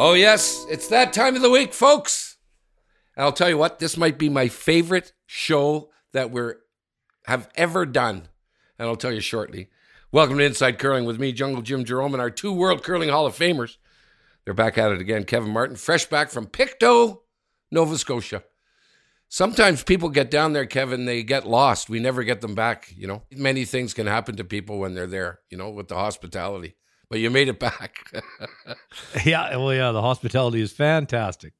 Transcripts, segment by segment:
Oh, yes, it's that time of the week, folks. And I'll tell you what, this might be my favorite show that we're have ever done. And I'll tell you shortly. Welcome to Inside Curling with me, Jungle Jim Jerome, and our two World Curling Hall of Famers. They're back at it again. Kevin Martin, fresh back from Pictou, Nova Scotia. Sometimes people get down there, Kevin, they get lost. We never get them back, you know. Many things can happen to people when they're there, you know, with the hospitality. But you made it back. yeah, well, yeah, the hospitality is fantastic.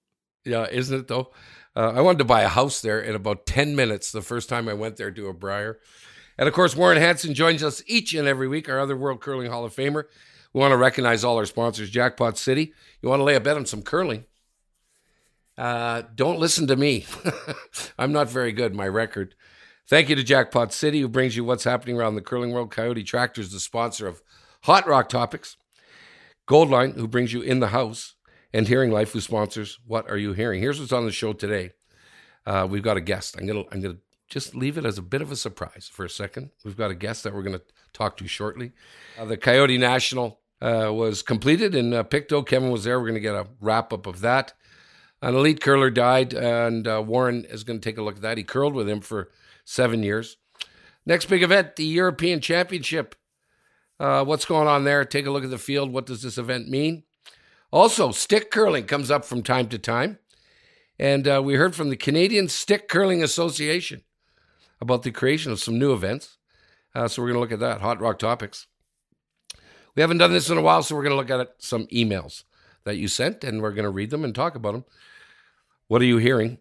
Yeah, isn't it though? Uh, I wanted to buy a house there in about 10 minutes the first time I went there to a Brier. And of course, Warren Hansen joins us each and every week, our other World Curling Hall of Famer. We want to recognize all our sponsors, Jackpot City. You want to lay a bet on some curling? Uh, don't listen to me. I'm not very good, my record. Thank you to Jackpot City, who brings you what's happening around the curling world. KIOTI Tractors, the sponsor of Hot Rock Topics. Goldline, who brings you in the house and Hearing Life, who sponsors What Are You Hearing? Here's what's on the show today. Uh, we've got a guest. I'm gonna I'm gonna just leave it as a bit of a surprise for a second. We've got a guest that we're gonna talk to shortly. Uh, the KIOTI National uh, was completed in uh, Pictou. Kevin was there. We're gonna get a wrap up of that. An elite curler died, and uh, Warren is going to take a look at that. He curled with him for seven years. Next big event, the European Championship. Uh, what's going on there? Take a look at the field. What does this event mean? Also, stick curling comes up from time to time. And uh, we heard from the Canadian Stick Curling Association about the creation of some new events. Uh, so we're going to look at that. Hot Rock Topics. We haven't done this in a while, so we're going to look at it, some emails that you sent, and we're going to read them and talk about them. What are you hearing?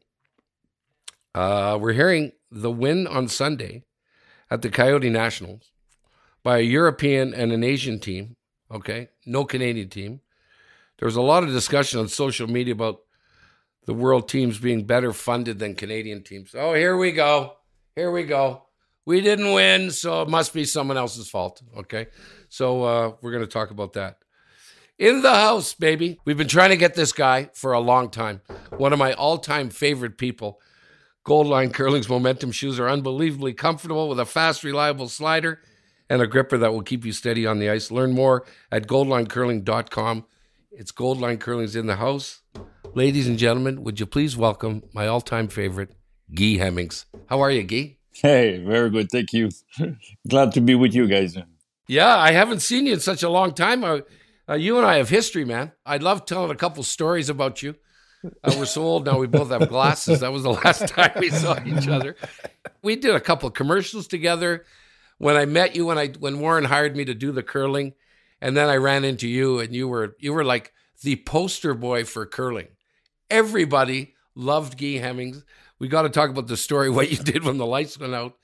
Uh, we're hearing the win on Sunday at the KIOTI Nationals by a European and an Asian team. Okay, no Canadian team. There was a lot of discussion on social media about the world teams being better funded than Canadian teams. Oh, here we go. Here we go. We didn't win, so it must be someone else's fault. Okay. So uh, we're going to talk about that. In the house, baby. We've been trying to get this guy for a long time. One of my all time favorite people. Goldline Curling's momentum shoes are unbelievably comfortable with a fast, reliable slider and a gripper that will keep you steady on the ice. Learn more at goldlinecurling.com. It's Goldline Curling's in the house. Ladies and gentlemen, would you please welcome my all time favorite, Guy Hemmings. How are you, Guy? Hey, very good. Thank you. Glad to be with you guys. Yeah, I haven't seen you in such a long time. Uh, uh, you and I have history, man. I'd love telling a couple stories about you. Uh, we're so old now, we both have glasses. That was the last time we saw each other. We did a couple commercials together. When I met you, when I when Warren hired me to do the curling, and then I ran into you, and you were you were like the poster boy for curling. Everybody loved Guy Hemmings. We got to talk about the story what you did when the lights went out.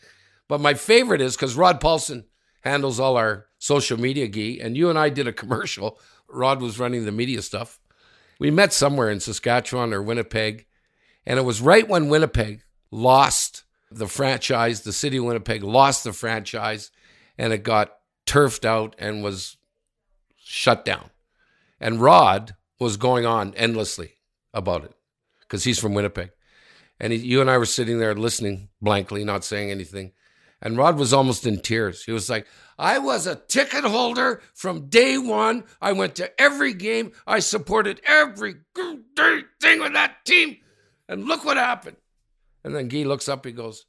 But my favorite is because Rod Paulson handles all our social media, Guy, and you and I did a commercial. Rod was running the media stuff. We met somewhere in Saskatchewan or Winnipeg, and it was right when Winnipeg lost the franchise. The city of Winnipeg lost the franchise, and it got turfed out and was shut down. And Rod was going on endlessly about it because he's from Winnipeg. And he, you and I were sitting there listening blankly, not saying anything. And Rod was almost in tears. He was like, I was a ticket holder from day one. I went to every game. I supported every thing with that team. And look what happened. And then Guy looks up, he goes,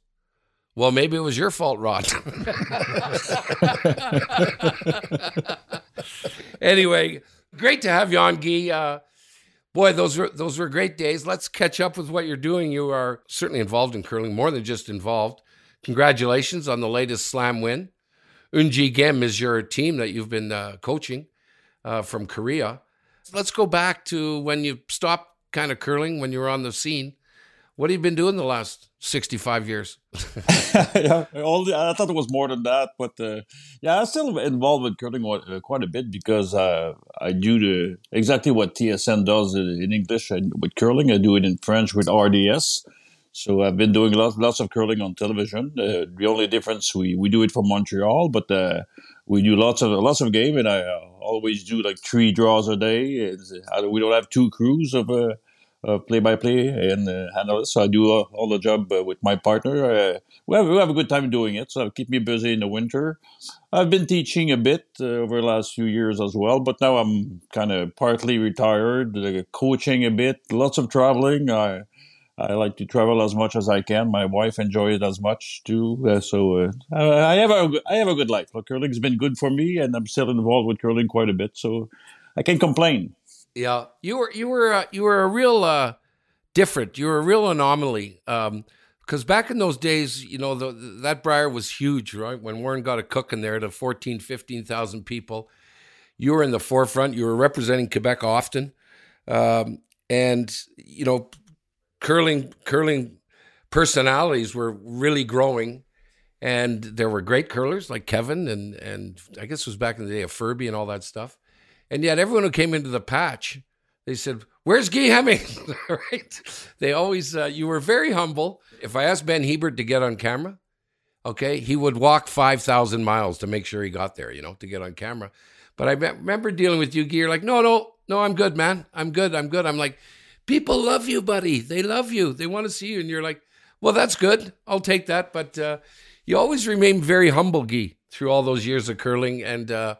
Well, maybe it was your fault, Rod. anyway, great to have you on, Guy. Uh, boy, those were those were great days. Let's catch up with what you're doing. You are certainly involved in curling, more than just involved. Congratulations on the latest slam win. Eunji Gim is your team that you've been uh, coaching uh, from Korea. Let's go back to when you stopped kind of curling, when you were on the scene. What have you been doing the last 65 years? yeah, I thought it was more than that, but uh, yeah, I'm still involved with curling uh, quite a bit because uh, I do the exactly what TSN does in English with curling. I do it in French with RDS. So I've been doing lots, lots of curling on television. Uh, the only difference we, we do it from Montreal, but uh, we do lots of lots of game, and I uh, always do like three draws a day. Uh, we don't have two crews of uh, play by play and uh, analyst. So I do uh, all the job uh, with my partner. Uh, we have we have a good time doing it. So keep me busy in the winter. I've been teaching a bit uh, over the last few years as well, but now I'm kind of partly retired, uh, coaching a bit, lots of traveling. I I like to travel as much as I can. My wife enjoys it as much too. Uh, so uh, I have a I have a good life. Look, curling's been good for me, and I'm still involved with curling quite a bit. So I can't complain. Yeah, you were you were uh, you were a real uh, different. You were a real anomaly. because um, back in those days, you know, the, that Brier was huge, right? When Warren got a cook in there to 14, 15,000 people, you were in the forefront. You were representing Quebec often. Um, and, you know, curling curling personalities were really growing, and there were great curlers like Kevin and and I guess it was back in the day of Ferbey and all that stuff. And yet everyone who came into the patch, they said, "Where's Guy Hemming?" right? They always uh, you were very humble. If I asked Ben Hebert to get on camera, okay, he would walk five thousand miles to make sure he got there. You know, to get on camera. But I remember dealing with you, Guy. Like, no, no, no, I'm good, man. I'm good. I'm good. I'm like, people love you, buddy. They love you. They want to see you. And you're like, well, that's good. I'll take that. But uh, you always remain very humble, Guy, through all those years of curling. And uh,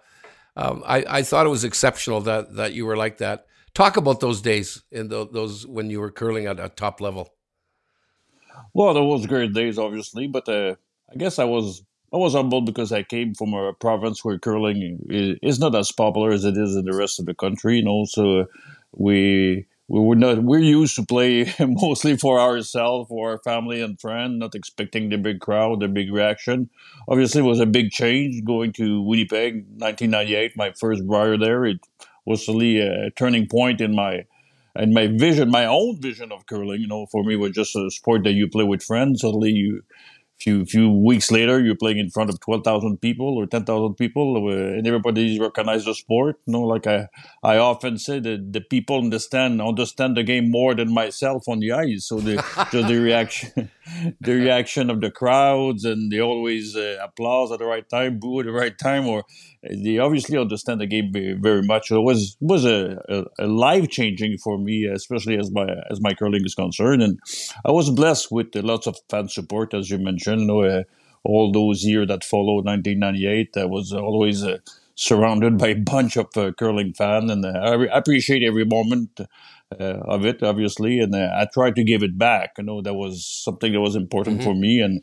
um, I, I, thought it was exceptional that, that you were like that. Talk about those days in the, those when you were curling at a top level. Well, there was great days, obviously, but uh, I guess I was I was humbled because I came from a province where curling is not as popular as it is in the rest of the country. You know, so we we were not we're used to play mostly for ourselves for our family and friends not expecting the big crowd the big reaction. Obviously it was a big change going to winnipeg 1998 my first Brier there. It was really a turning point in my in my vision my own vision of curling you know for me was just a sport that you play with friends suddenly you few few weeks later, you're playing in front of twelve thousand people or ten thousand people, uh, and everybody recognizes the sport. You know, like I I often say that the people understand understand the game more than myself on the ice. So the just the reaction, the reaction of the crowds, and they always uh, applause at the right time, boo at the right time, or they obviously understand the game very much. It was was a, a, a life changing for me, especially as my as my curling is concerned, and I was blessed with lots of fan support, as you mentioned. You know, all those years that followed 1998, I was always surrounded by a bunch of uh, curling fans, and uh, I appreciate every moment uh, of it, obviously, and uh, I tried to give it back. You know, that was something that was important mm-hmm. for me, and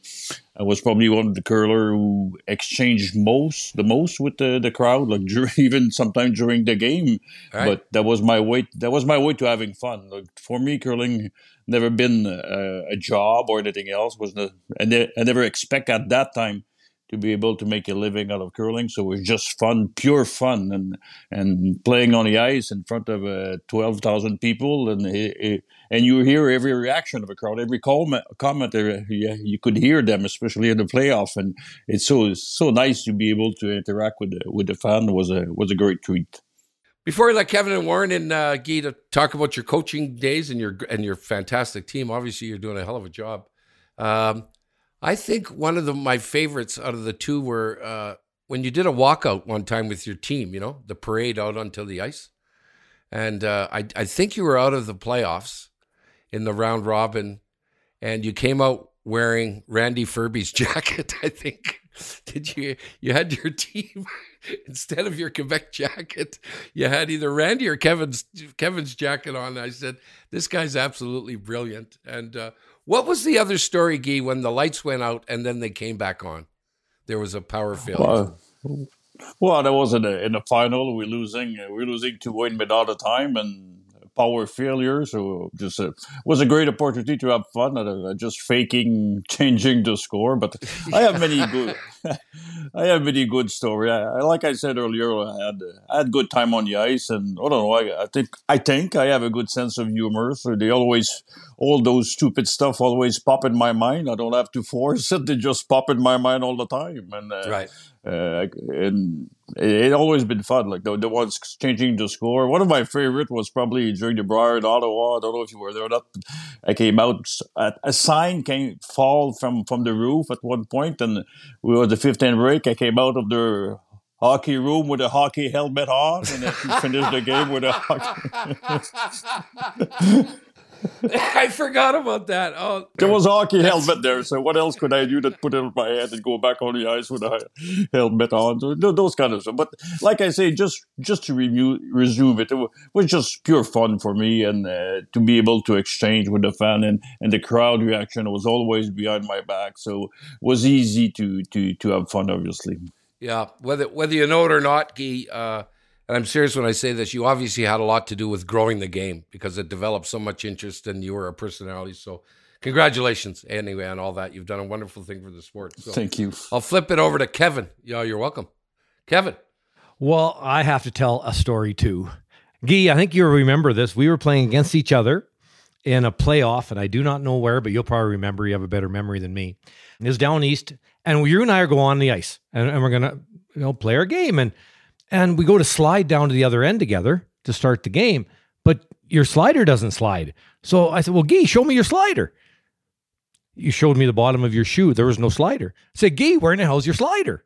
I was probably one of the curler who exchanged most, the most with the, the crowd, like during, even sometimes during the game. Right. But that was my way. That was my way to having fun. Like for me, curling never been a, a job or anything else. Was not, and I never expect at that time to be able to make a living out of curling. So it was just fun, pure fun, and and playing on the ice in front of uh, twelve thousand people, and and you hear every reaction of a crowd, every comment, comment uh, yeah, you could hear them, especially in the playoff, and it's so so nice to be able to interact with the, with the fan. Was a was a great treat. Before we let Kevin and Warren and uh, Guy to talk about your coaching days and your and your fantastic team, obviously you're doing a hell of a job. Um, I think one of the, my favorites out of the two were uh, when you did a walkout one time with your team, you know, the parade out onto the ice. And uh, I, I think you were out of the playoffs in the round robin, and you came out wearing Randy Ferbey's jacket, I think. Did you? You had your team instead of your Quebec jacket. You had either Randy or Kevin's Kevin's jacket on. I said, "This guy's absolutely brilliant." And uh, what was the other story, Guy, when the lights went out and then they came back on? There was a power failure. Well, well that was in the, in the final. We're losing. We're losing to win all the time, and power failure. So just uh, was a great opportunity to have fun. Uh, just faking changing the score, but I have many good. I have many good story. I, like I said earlier, I had I had good time on the ice, and I don't know. I, I think I think I have a good sense of humor. So they always all those stupid stuff always pop in my mind. I don't have to force it; they just pop in my mind all the time. And uh, right uh, and it, it, always been fun. Like the, the ones changing the score. One of my favorite was probably during the Brier in Ottawa. I don't know if you were there or not. I came out. A, a sign came fall from from the roof at one point, and we were the 15 break. I came out of the hockey room with a hockey helmet on, and finished the game with a hockey. I forgot about that. Oh, there was a hockey helmet there. So what else could I do that put it on my head and go back on the ice with a helmet on? Those kind of stuff. But like I say, just just to review, resume it, it was just pure fun for me, and uh, to be able to exchange with the fan and, and the crowd reaction was always behind my back. So it was easy to to to have fun, obviously. Yeah, whether whether you know it or not, Guy. Uh, and I'm serious when I say this. You obviously had a lot to do with growing the game because it developed so much interest, and you were a personality. So, congratulations, anyway, on all that. You've done a wonderful thing for the sport. So Thank you. I'll flip it over to Kevin. Yeah, you're welcome, Kevin. Well, I have to tell a story too. Gee, I think you'll remember this. We were playing against each other in a playoff, and I do not know where, but you'll probably remember. You have a better memory than me. It was down east, and you and I are going on the ice, and, and we're gonna you know play our game, and and we go to slide down to the other end together to start the game, but your slider doesn't slide. So I said, "Well, Gee, show me your slider." You showed me the bottom of your shoe. There was no slider. I said, "Guy, where in the hell's your slider?"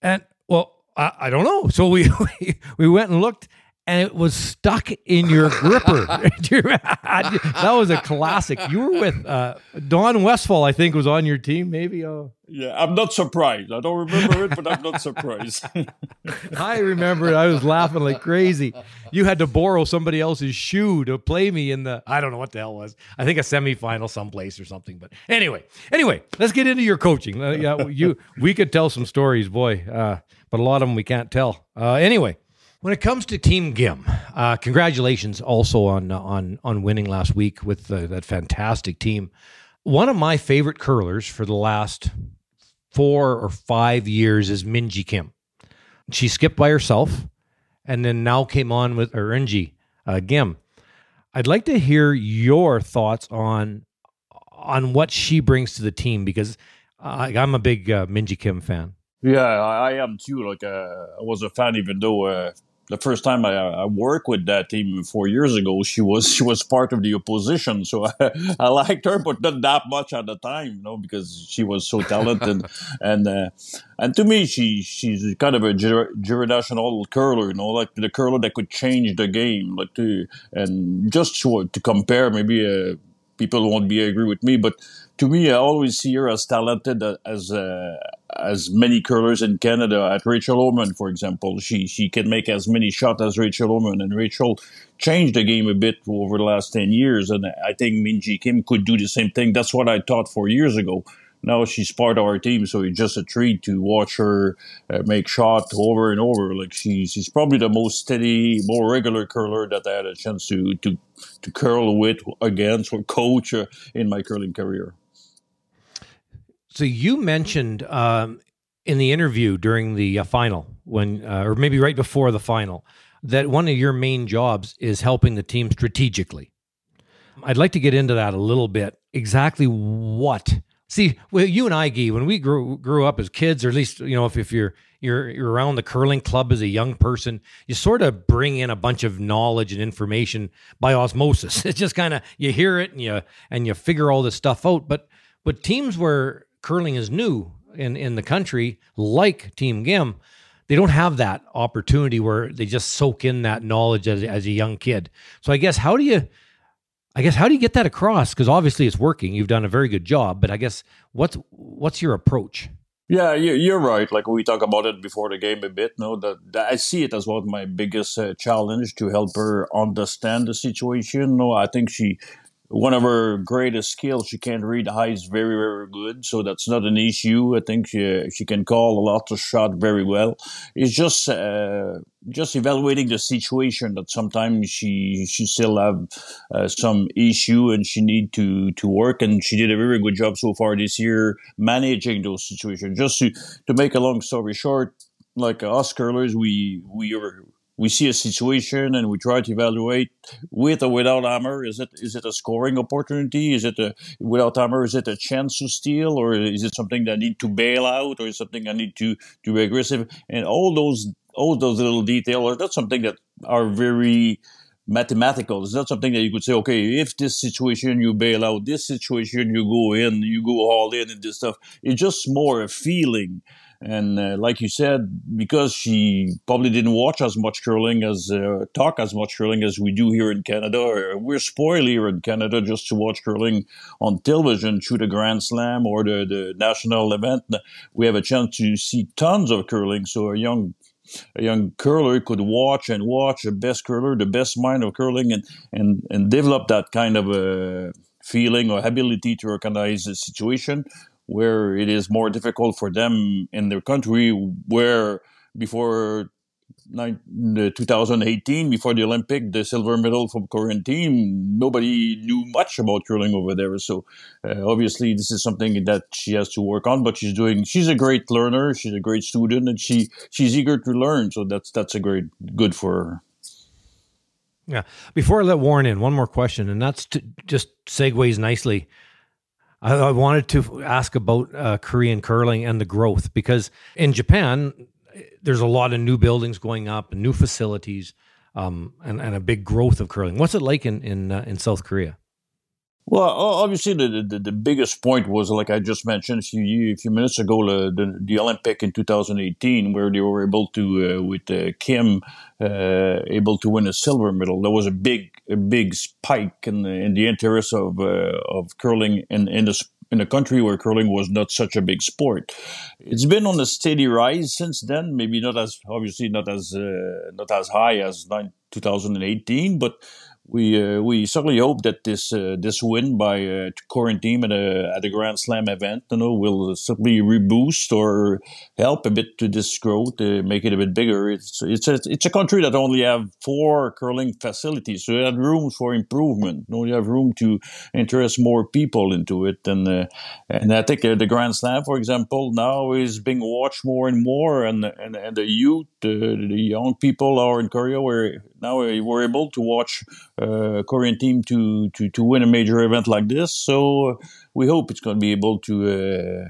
And well, I, I don't know. So we we went and looked, and it was stuck in your gripper. that was a classic. You were with uh, Don Westfall, I think, was on your team. Maybe. Oh. Yeah, I'm not surprised. I don't remember it, but I'm not surprised. I remember it. I was laughing like crazy. You had to borrow somebody else's shoe to play me in the I don't know what the hell was. I think a semifinal someplace or something. But anyway, anyway, let's get into your coaching. Uh, yeah, you we could tell some stories, boy, uh, but a lot of them we can't tell. Uh, anyway. When it comes to Team Gim, uh, congratulations also on on on winning last week with that fantastic team. One of my favorite curlers for the last four or five years is Minji Kim. She skipped by herself, and then now came on with Eunji uh, Gim. I'd like to hear your thoughts on on what she brings to the team because I'm a big uh, Minji Kim fan. Yeah, I, am too. Like, uh, I was a fan, even though uh, the first time I, I, worked with that team four years ago, she was she was part of the opposition. So I, I liked her, but not that much at the time, you know, because she was so talented. and uh, and to me, she she's kind of a generational curler, you know, like the curler that could change the game. Like to and just to, to compare, maybe uh, people won't be agree with me, but to me, I always see her as talented as uh, as many curlers in Canada. At Rachel Homan, for example, she she can make as many shots as Rachel Homan, and Rachel changed the game a bit over the last ten years. And I think Minji Kim could do the same thing. That's what I thought four years ago. Now she's part of our team, so it's just a treat to watch her uh, make shots over and over. Like she's she's probably the most steady, more regular curler that I had a chance to to to curl with against or coach uh, in my curling career. So you mentioned um, in the interview during the uh, final, when uh, or maybe right before the final, that one of your main jobs is helping the team strategically. I'd like to get into that a little bit. Exactly what? See, well, you and I, Guy, when we grew grew up as kids, or at least you know, if, if you're you're you're around the curling club as a young person, you sort of bring in a bunch of knowledge and information by osmosis. It's just kind of you hear it and you and you figure all this stuff out. But but teams where curling is new in in the country, like Team Gim, they don't have that opportunity where they just soak in that knowledge as, as a young kid. So I guess how do you I guess how do you get that across? Because obviously it's working. You've done a very good job, but I guess what's what's your approach? Yeah, you're right. Like we talked about it before the game a bit. No, that, that I see it as one of my biggest uh, challenge to help her understand the situation. No, I think she one of her greatest skills. She can read eyes very, very good, so that's not an issue. I think she she can call a lot of shot very well. It's just uh, just evaluating the situation that sometimes she she still have uh, some issue and she need to to work. And she did a very good job so far this year managing those situations. Just to to make a long story short, like us curlers, we we are we see a situation and we try to evaluate with or without hammer. Is it is it a scoring opportunity? Is it a without hammer? Is it a chance to steal, or is it something that I need to bail out, or is something I need to to be aggressive? And all those all those little details. Are that's something that are very mathematical. It's not something that you could say, okay, if this situation you bail out, this situation you go in, you go all in and this stuff. It's just more a feeling And uh, like you said, because she probably didn't watch as much curling as uh, talk as much curling as we do here in Canada. We're spoiled here in Canada just to watch curling on television through the Grand Slam or the, the national event. We have a chance to see tons of curling. So a young a young curler could watch and watch the best curler, the best mind of curling, and and and develop that kind of a feeling or ability to recognize a situation where it is more difficult for them in their country where before 2018 before the olympic the silver medal from korean team nobody knew much about curling over there. So uh, obviously this is something that she has to work on but she's doing she's a great learner she's a great student and she she's eager to learn. So that's that's a great good for her. Yeah. Before i let warren in one more question and that's to, just segues nicely I, I wanted to ask about uh, Korean curling and the growth because in Japan, there's a lot of new buildings going up new facilities um, and, and a big growth of curling. What's it like in in, uh, in South Korea? Well, obviously, the, the, the biggest point was, like I just mentioned a few, a few minutes ago, the, the Olympic in 2018, where they were able to, uh, with uh, Kim, uh, able to win a silver medal. There was a big, a big spike in the, in the interest of uh, of curling in in the in a country where curling was not such a big sport. It's been on a steady rise since then. Maybe not as obviously not as uh, not as high as 2018, but we uh, we certainly hope that this uh, this win by uh, Korean team at a at a Grand Slam event, you know, will certainly reboost or help a bit to this growth, to make it a bit bigger. It's it's a it's a country that only have four curling facilities, so you have room for improvement. You, know, you have room to interest more people into it, and uh, and I think uh, the Grand Slam, for example, now is being watched more and more, and and, and the youth, uh, the young people are in Korea where now we were able to watch uh, Korean team to, to, to win a major event like this. So uh, we hope it's going to be able to uh,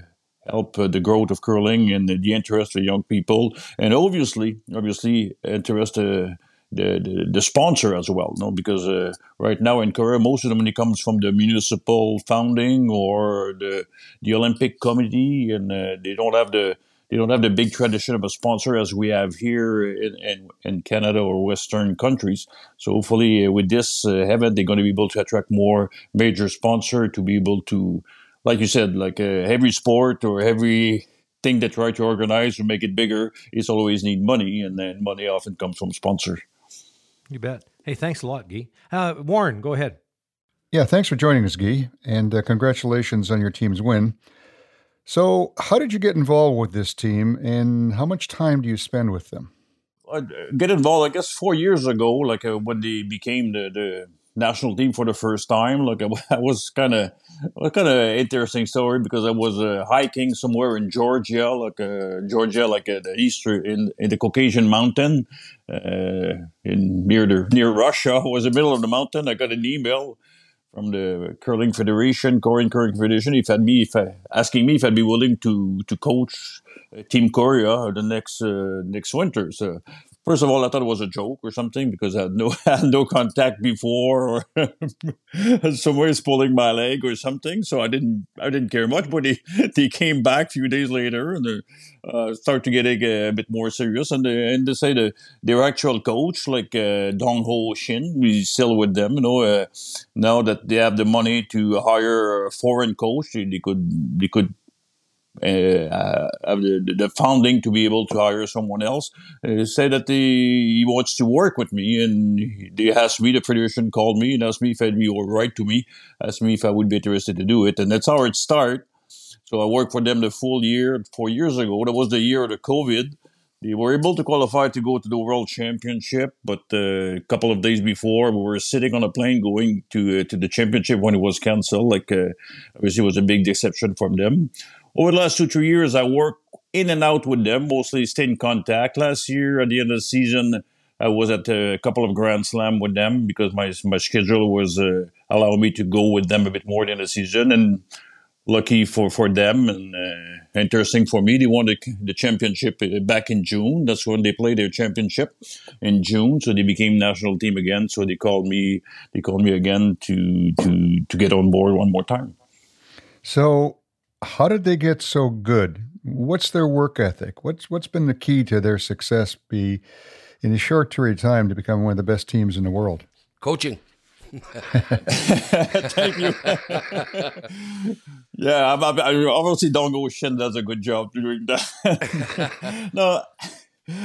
help uh, the growth of curling and the, interest of young people, and obviously, obviously, interest. Uh, the, the, the sponsor as well, no? Because uh, right now in Korea, most of the money comes from the municipal founding or the the Olympic Committee, and uh, they don't have the they don't have the big tradition of a sponsor as we have here in, in, in Canada or Western countries. So hopefully, uh, with this uh, event, they're going to be able to attract more major sponsor to be able to, like you said, like uh, every sport or every thing they try to organize or make it bigger, it's always need money, and then money often comes from sponsor. You bet. Hey, thanks a lot, Guy. Uh, Warren, go ahead. Yeah, thanks for joining us, Guy, and uh, congratulations on your team's win. So, how did you get involved with this team, and how much time do you spend with them? I get involved, I guess, four years ago, like uh, when they became the, the national team for the first time. Like I was kind of, kind of interesting story because I was uh, hiking somewhere in Georgia, like uh, Georgia, like uh, the eastern in, in the Caucasian mountain, uh, in near the near Russia. I was in the middle of the mountain. I got an email from the curling federation, Korean curling federation, if I'd be if I, asking me if I'd be willing to to coach uh, Team Korea the next uh, next winter. So First of all, I thought it was a joke or something because I had no had no contact before, or somebody's pulling my leg or something. So I didn't I didn't care much. But they, they came back a few days later and they uh, start to get a, a, bit more serious. And they, and they say the their actual coach, like uh, Dong Ho Shin, is still with them. You know, uh, now that they have the money to hire a foreign coach, they could they could uh, have the, the funding to be able to hire someone else, uh, say that they, he wants to work with me. And they asked me, the federation called me and asked me if I'd be all right to me, asked me if I would be interested to do it. And that's how it started. So I worked for them the full year, four years ago. That was the year of the COVID. They were able to qualify to go to the World Championship, but uh, a couple of days before, we were sitting on a plane going to uh, to the championship when it was cancelled. Like, uh, obviously, it was a big deception from them over the last two, three years, I work in and out with them, mostly stay in contact. Last year, at the end of the season, I was at a couple of Grand Slam with them because my my schedule was uh, allowing me to go with them a bit more than the season. And lucky for, for them and uh, interesting for me, they won the, the championship uh, back in June. That's when they played their championship in June. So they became national team again. So they called me. They called me again to to to get on board one more time. So how did they get so good What's their work ethic? What's what's been the key to their success? Be in a short period of time to become one of the best teams in the world. Coaching. Thank you. yeah, I, I, obviously Dong Ho Shin does a good job doing that. no,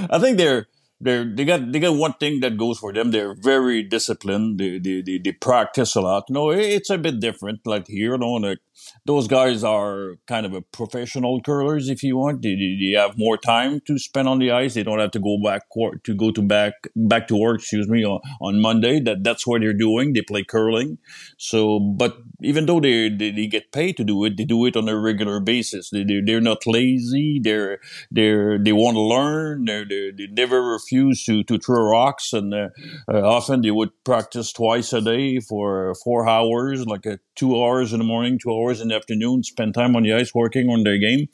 I think they're they they got they got one thing that goes for them. They're very disciplined. They they they, they practice a lot. You know, it's a bit different. Like here, you know, like those guys are kind of a professional curlers, if you want. They, they, have more time to spend on the ice. They don't have to go back to go to back back to work. Excuse me on, on Monday. That that's what they're doing. They play curling. So, but even though they, they, they get paid to do it, they do it on a regular basis. They they're, they're not lazy. They're they're they want to learn. They're, they're, they never refuse to to throw rocks. And uh, uh, often they would practice twice a day for four hours, like a two hours in the morning, two hours in the afternoon, spend time on the ice working on their game,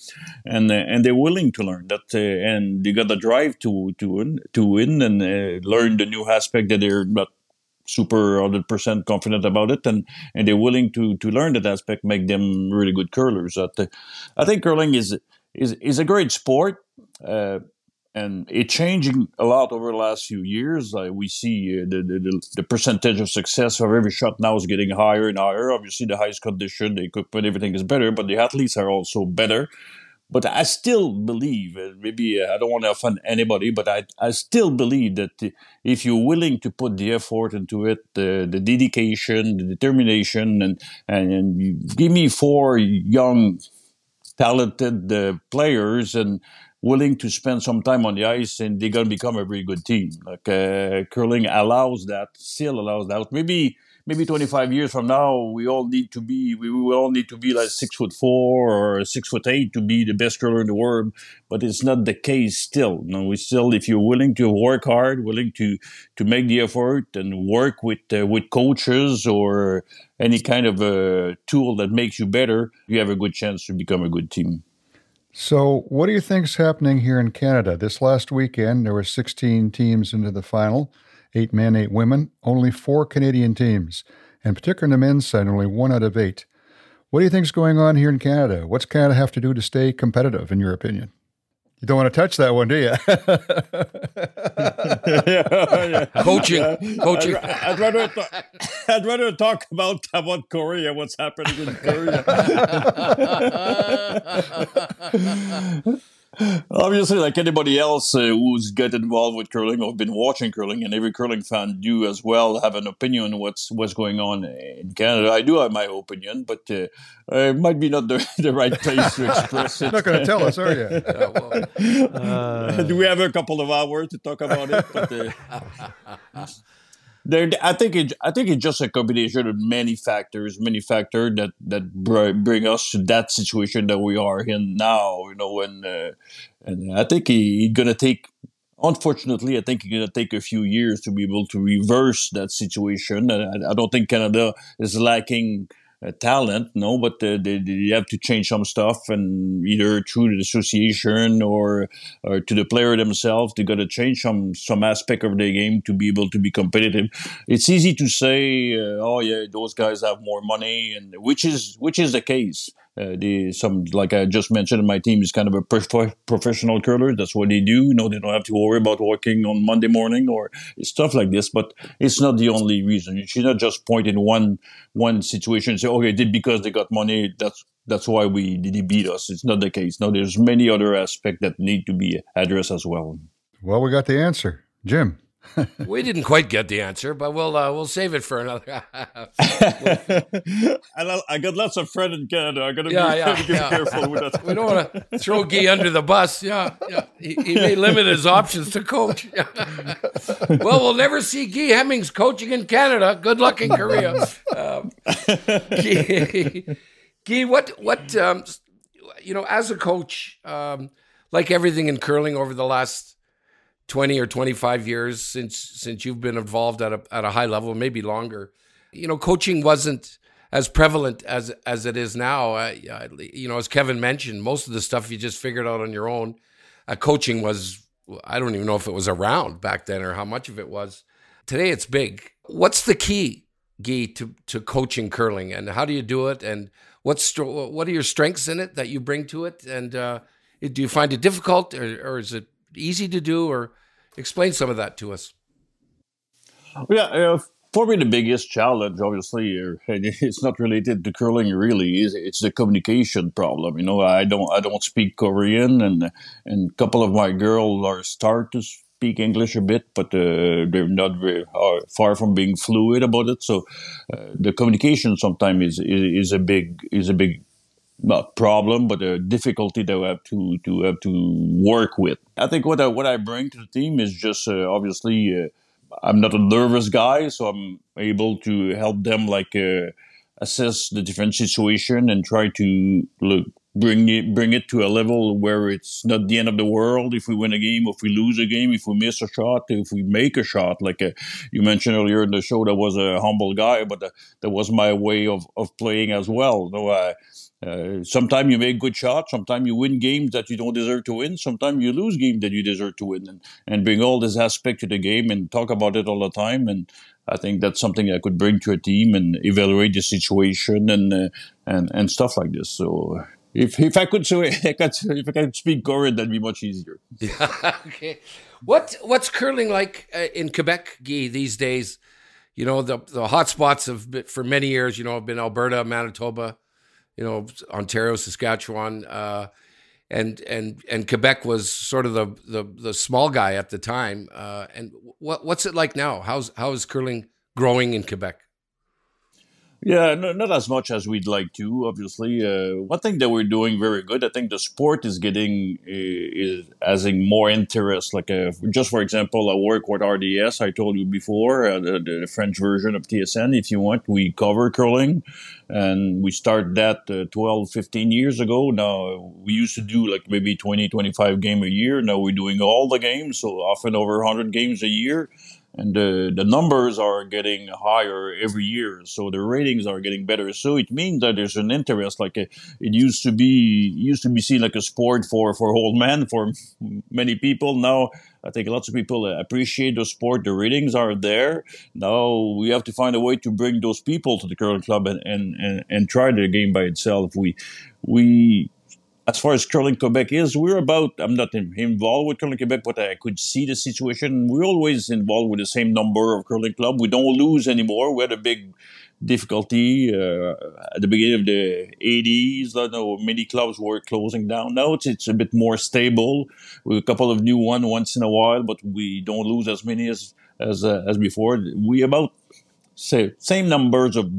and uh, and they're willing to learn. That, uh, and they got the drive to to win, to win and uh, learn the new aspect that they're not super 100% confident about it and and they're willing to to learn that aspect make them really good curlers. I think curling is is is a great sport uh, and it's changing a lot over the last few years. Uh, we see uh, the, the, the percentage of success of every shot now is getting higher and higher. Obviously, the highest condition, the equipment, everything is better, but the athletes are also better. But I still believe, uh, maybe uh, I don't want to offend anybody, but I, I still believe that if you're willing to put the effort into it, the, the dedication, the determination, and, and, and give me four young, talented uh, players and willing to spend some time on the ice and they're to become a very good team. Like uh, curling allows that, still allows that. Maybe maybe 25 years from now, we all need to be we all need to be like six foot four or six foot eight to be the best curler in the world. But it's not the case still. Know, we still, if you're willing to work hard, willing to to make the effort and work with uh, with coaches or any kind of a tool that makes you better, you have a good chance to become a good team. So, what do you think is happening here in Canada? This last weekend, there were 16 teams into the final eight men, eight women, only four Canadian teams, and particularly on the men's side, only one out of eight. What do you think is going on here in Canada? What's Canada have to do to stay competitive, in your opinion? You don't want to touch that one, do you? yeah, yeah. Coaching, coaching. I'd, I'd, rather th- I'd rather talk about about Korea, what's happening in Korea. Obviously, like anybody else uh, who's get involved with curling or been watching curling, and every curling fan do as well have an opinion what's what's going on in Canada. I do have my opinion, but uh, it might be not the, the right place to express it. not going to tell us, are you? Yeah, well, uh, do we have a couple of hours to talk about it? But, uh, there, I think it, I think it's just a combination of many factors, many factors that that bring us to that situation that we are in now. You know, and uh, and I think he's gonna take. Unfortunately, I think it's gonna take a few years to be able to reverse that situation. I, I don't think Canada is lacking talent, no, but uh, they, they have to change some stuff, and either through the association or, or to the player themselves, they got to change some some aspect of their game to be able to be competitive. It's easy to say, uh, oh yeah, those guys have more money, and which is which is the case. Uh, the some like I just mentioned, my team is kind of a prof- professional curler. That's what they do. You know, they don't have to worry about working on Monday morning or stuff like this. But it's not the only reason. You should not just point in one one situation and say, "Okay, did because they got money. That's that's why we did he beat us." It's not the case. No, there's many other aspects that need to be addressed as well. Well, we got the answer, Jim we didn't quite get the answer, but we'll uh, we'll save it for another. I got lots of friends in Canada. I got to yeah, be, yeah, be yeah. careful with that. We don't want to throw Guy under the bus. Yeah, yeah. He, he may limit his options to coach. well, we'll never see Guy Hemmings coaching in Canada. Good luck in Korea. Um, Guy, Guy, what what um, you know as a coach, um, like everything in curling over the last 20 or 25 years since since you've been involved at a at a high level, maybe longer. You know, coaching wasn't as prevalent as as it is now. Uh, you know, as Kevin mentioned, most of the stuff you just figured out on your own. Uh, coaching was I don't even know if it was around back then or how much of it was. Today it's big. What's the key, Guy, to to coaching curling, and how do you do it? And what's what are your strengths in it that you bring to it? And uh, Do you find it difficult, or, or is it easy to do, or explain some of that to us? Yeah, uh, for me, the biggest challenge, obviously, uh, it's not related to curling. Really, is it's the communication problem. You know, I don't, I don't speak Korean, and and a couple of my girls are start to speak English a bit, but uh, they're not very uh, far from being fluid about it. So, uh, the communication sometimes is, is is a big is a big not problem, but a difficulty that we have to to have to work with. I think what I what I bring to the team is just uh, obviously uh, I'm not a nervous guy, so I'm able to help them like uh, assess the different situation and try to look bring it bring it to a level where it's not the end of the world if we win a game, if we lose a game, if we miss a shot, if we make a shot. Like uh, you mentioned earlier in the show, that was a humble guy, but uh, that was my way of of playing as well. Though I uh, sometimes you make good shots. Sometimes you win games that you don't deserve to win. Sometimes you lose games that you deserve to win, and, and bring all this aspect to the game and talk about it all the time. And I think that's something I could bring to a team and evaluate the situation and uh, and and stuff like this. So if if I could if I could speak Korean, that'd be much easier. Okay. What what's curling like uh, in Quebec, Guy, these days? You know the the hot spots have been, for many years. You know have been Alberta, Manitoba you know, Ontario, Saskatchewan, uh, and and and Quebec was sort of the the, the small guy at the time. Uh, and what what's it like now? How's how is curling growing in Quebec? Yeah, no, not as much as we'd like to. Obviously, uh, one thing that we're doing very good, I think the sport is getting uh, is having more interest. Like, uh, just for example, I work with RDS. I told you before uh, the, the, French version of TSN. If you want, we cover curling, and we started that uh, 12, 15 years ago. Now we used to do like maybe 20, 25 game a year. Now we're doing all the games, so often over 100 games a year and the, the numbers are getting higher every year so the ratings are getting better. So it means that there's an interest like a, it used to be used to be seen like a sport for for old men for many people. Now i think lots of people appreciate the sport. The ratings are there. Now we have to find a way to bring those people to the curling club and and and, and try the game by itself. We we as far as curling Quebec is, we're about. I'm not involved with curling Quebec, but I could see the situation. We're always involved with the same number of curling club. We don't lose anymore. We had a big difficulty uh, at the beginning of the 80s. I know many clubs were closing down. Now it's, it's a bit more stable. With a couple of new one once in a while, but we don't lose as many as as uh, as before. We about say same numbers of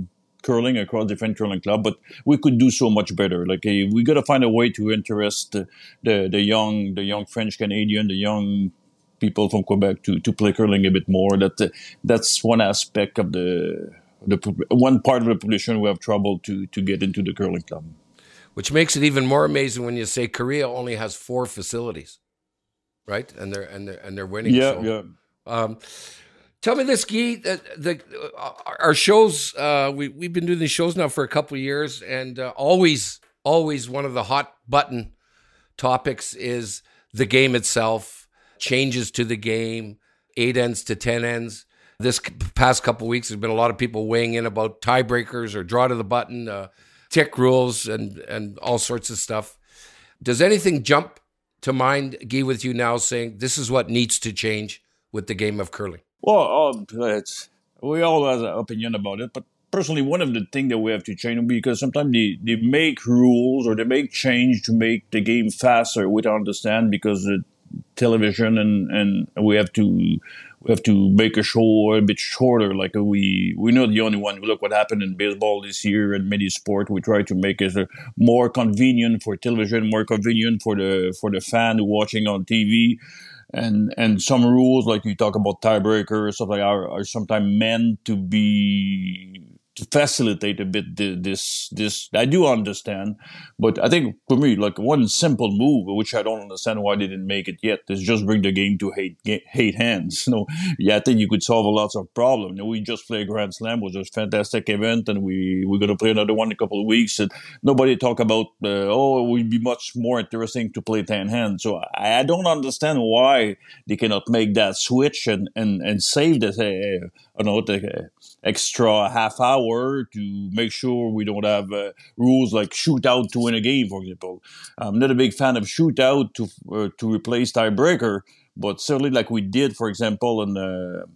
curling across different curling club, but we could do so much better. Like uh, we got to find a way to interest the, the, the young the young French Canadian, the young people from Quebec to to play curling a bit more. That uh, that's one aspect of the the one part of the population we have trouble to to get into the curling club. Which makes it even more amazing when you say Korea only has four facilities, right? And they're and they're and they're winning. Yeah, so, yeah. Um, Tell me this, Guy. The, the uh, our shows. Uh, we we've been doing these shows now for a couple years, and uh, always, always one of the hot button topics is the game itself, changes to the game, eight ends to ten ends. This past couple weeks, there's been a lot of people weighing in about tiebreakers or draw to the button, uh, tick rules, and and all sorts of stuff. Does anything jump to mind, Guy, with you now, saying this is what needs to change with the game of curling? Well, um, it's, we all have an opinion about it, but personally, one of the things that we have to change because sometimes they, they make rules or they make change to make the game faster. We don't understand because the television and, and we have to we have to make a show a bit shorter. Like we we're not the only one. Look what happened in baseball this year and many sport. We try to make it more convenient for television, more convenient for the for the fan watching on TV and and some rules like you talk about tiebreakers stuff like are, are sometimes meant to be to facilitate a bit this this I do understand, but I think for me like one simple move which I don't understand why they didn't make it yet is just bring the game to hate hate hands. You know, yeah, I think you could solve a lots of problems. You know, we just played Grand Slam, was a fantastic event, and we we're gonna play another one in a couple of weeks. And nobody talk about uh, oh, it would be much more interesting to play ten hands. So I, I don't understand why they cannot make that switch and and and save this. Uh, I know, take an extra half hour to make sure we don't have uh, rules like shootout to win a game, for example. I'm not a big fan of shootout to uh, to replace tiebreaker, but certainly like we did, for example, in the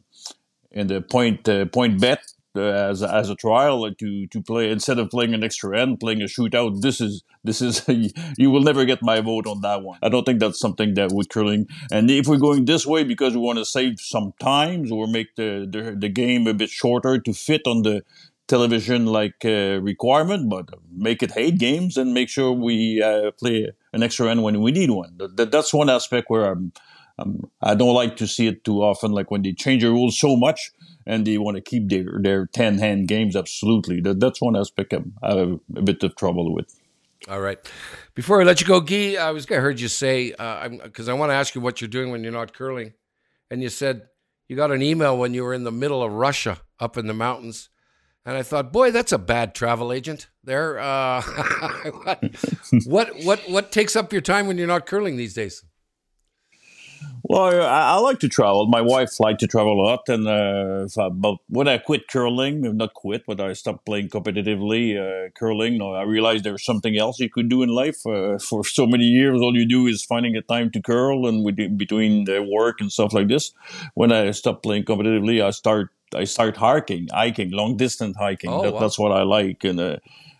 in the point uh, point bet uh, as a, as a trial to to play instead of playing an extra end, playing a shootout. This is this is you will never get my vote on that one. I don't think that's something that with curling. And if we're going this way because we want to save some times or make the the, the game a bit shorter to fit on the television like uh, requirement, but make it eight games and make sure we uh, play an extra end when we need one. That, that's one aspect where I'm, I'm I don't like to see it too often. Like when they change the rules so much and they want to keep their their ten hand games. Absolutely, that, that's one aspect I have a bit of trouble with. All right. Before I let you go, Guy, I was I heard you say because uh, I want to ask you what you're doing when you're not curling, and you said you got an email when you were in the middle of Russia, up in the mountains, and I thought, boy, that's a bad travel agent. There, uh, what what what takes up your time when you're not curling these days? Well, I, I, like to travel. My wife liked to travel a lot, and uh, but when I quit curling, not quit, but I stopped playing competitively uh, curling. I realized there's something else you could do in life. Uh, for so many years, all you do is finding a time to curl, and with, between the work and stuff like this. When I stopped playing competitively, I start I start hiking, hiking, long distance hiking. Oh, that, wow. That's what I like, and. Uh,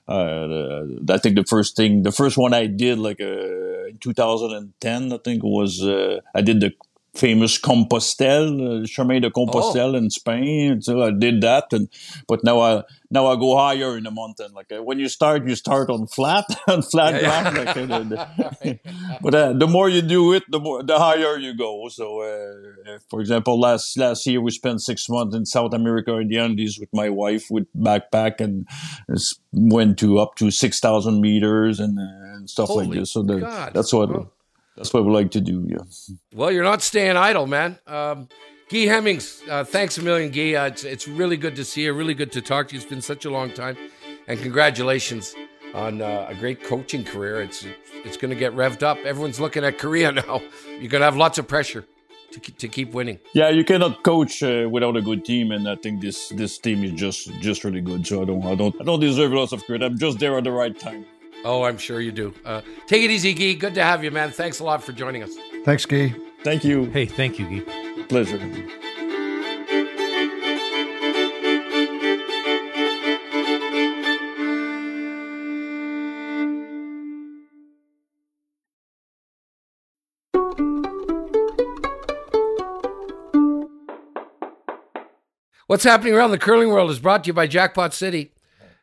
uh, I think the first thing, the first one I did, like uh, in 2010, I think was uh, I did the famous Compostelle, uh, Chemin de Compostelle oh. in Spain. So I did that, and but now I now I go higher in the mountain. Like uh, when you start, you start on flat on flat yeah, ground. Yeah. Like, uh, but uh, the more you do it, the more the higher you go. So, uh, for example, last last year we spent six months in South America in the Andes with my wife with backpack and went to up to six thousand meters and, uh, and stuff Holy like this. So the, that's what. Oh that's what we like to do. Yeah. Well, you're not staying idle, man. Um, Guy Hemmings, uh, thanks a million, Guy. Uh, it's, it's really good to see you. Really good to talk to you. It's been such a long time, and congratulations on uh, a great coaching career. It's it's going to get revved up. Everyone's looking at Korea now. You're going to have lots of pressure to to keep winning. Yeah, you cannot coach uh, without a good team, and I think this this team is just just really good. So I don't I don't I don't deserve lots of credit. I'm just there at the right time. Oh, I'm sure you do. Uh, take it easy, Guy. Good to have you, man. Thanks a lot for joining us. Thanks, Guy. Thank you. Hey, thank you, Guy. Pleasure. What's happening around the curling world is brought to you by Jackpot City.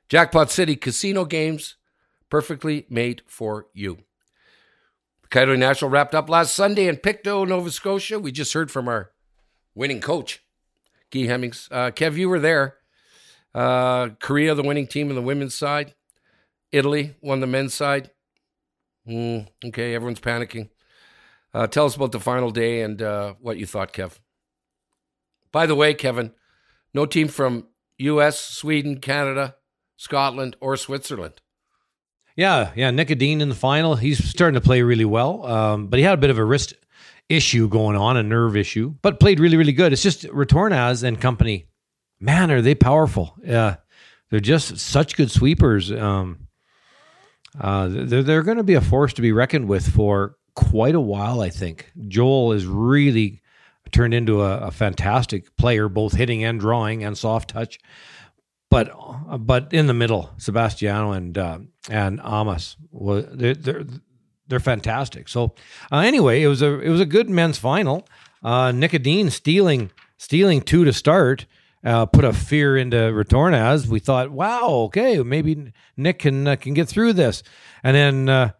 Jackpot City casino games perfectly made for you. The KIOTI National wrapped up last Sunday in Pictou, Nova Scotia. We just heard from our winning coach, Guy Hemmings. Uh, Kev, you were there. Uh, Korea, the winning team on the women's side. Italy won the men's side. Mm, okay, everyone's panicking. Uh, tell us about the final day and uh, what you thought, Kev. By the way, Kevin, no team from U.S., Sweden, Canada, Scotland, or Switzerland. Yeah, yeah. Nick Edin in the final. He's starting to play really well, um, but he had a bit of a wrist issue going on, a nerve issue, but played really, really good. It's just Retornaz and company. Man, are they powerful? Yeah, they're just such good sweepers. Um, uh, they're they're going to be a force to be reckoned with for quite a while. I think Joel is really turned into a, a fantastic player, both hitting and drawing and soft touch but but in the middle, Sebastiano and uh, and Amos, they're, they're they're fantastic. So uh, anyway, it was a it was a good men's final. Uh, Nick Edin stealing stealing two to start. Uh, put a fear into Retornaz. We thought, wow, okay, maybe Nick can uh, can get through this. And then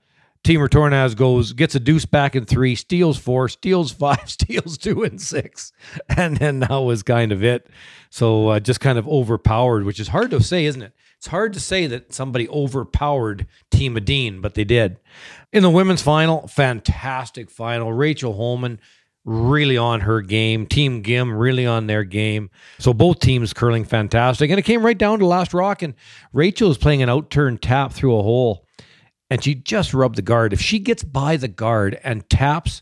uh, Team Retornaz goes, gets a deuce back in three, steals four, steals five, steals two and six, and then that was kind of it. So uh, just kind of overpowered, which is hard to say, isn't it? It's hard to say that somebody overpowered Team Edin, but they did. In the women's final, fantastic final. Rachel Homan really on her game. Team Gim really on their game. So both teams curling fantastic. And it came right down to last rock, and Rachel is playing an outturned tap through a hole and she just rubbed the guard. If she gets by the guard and taps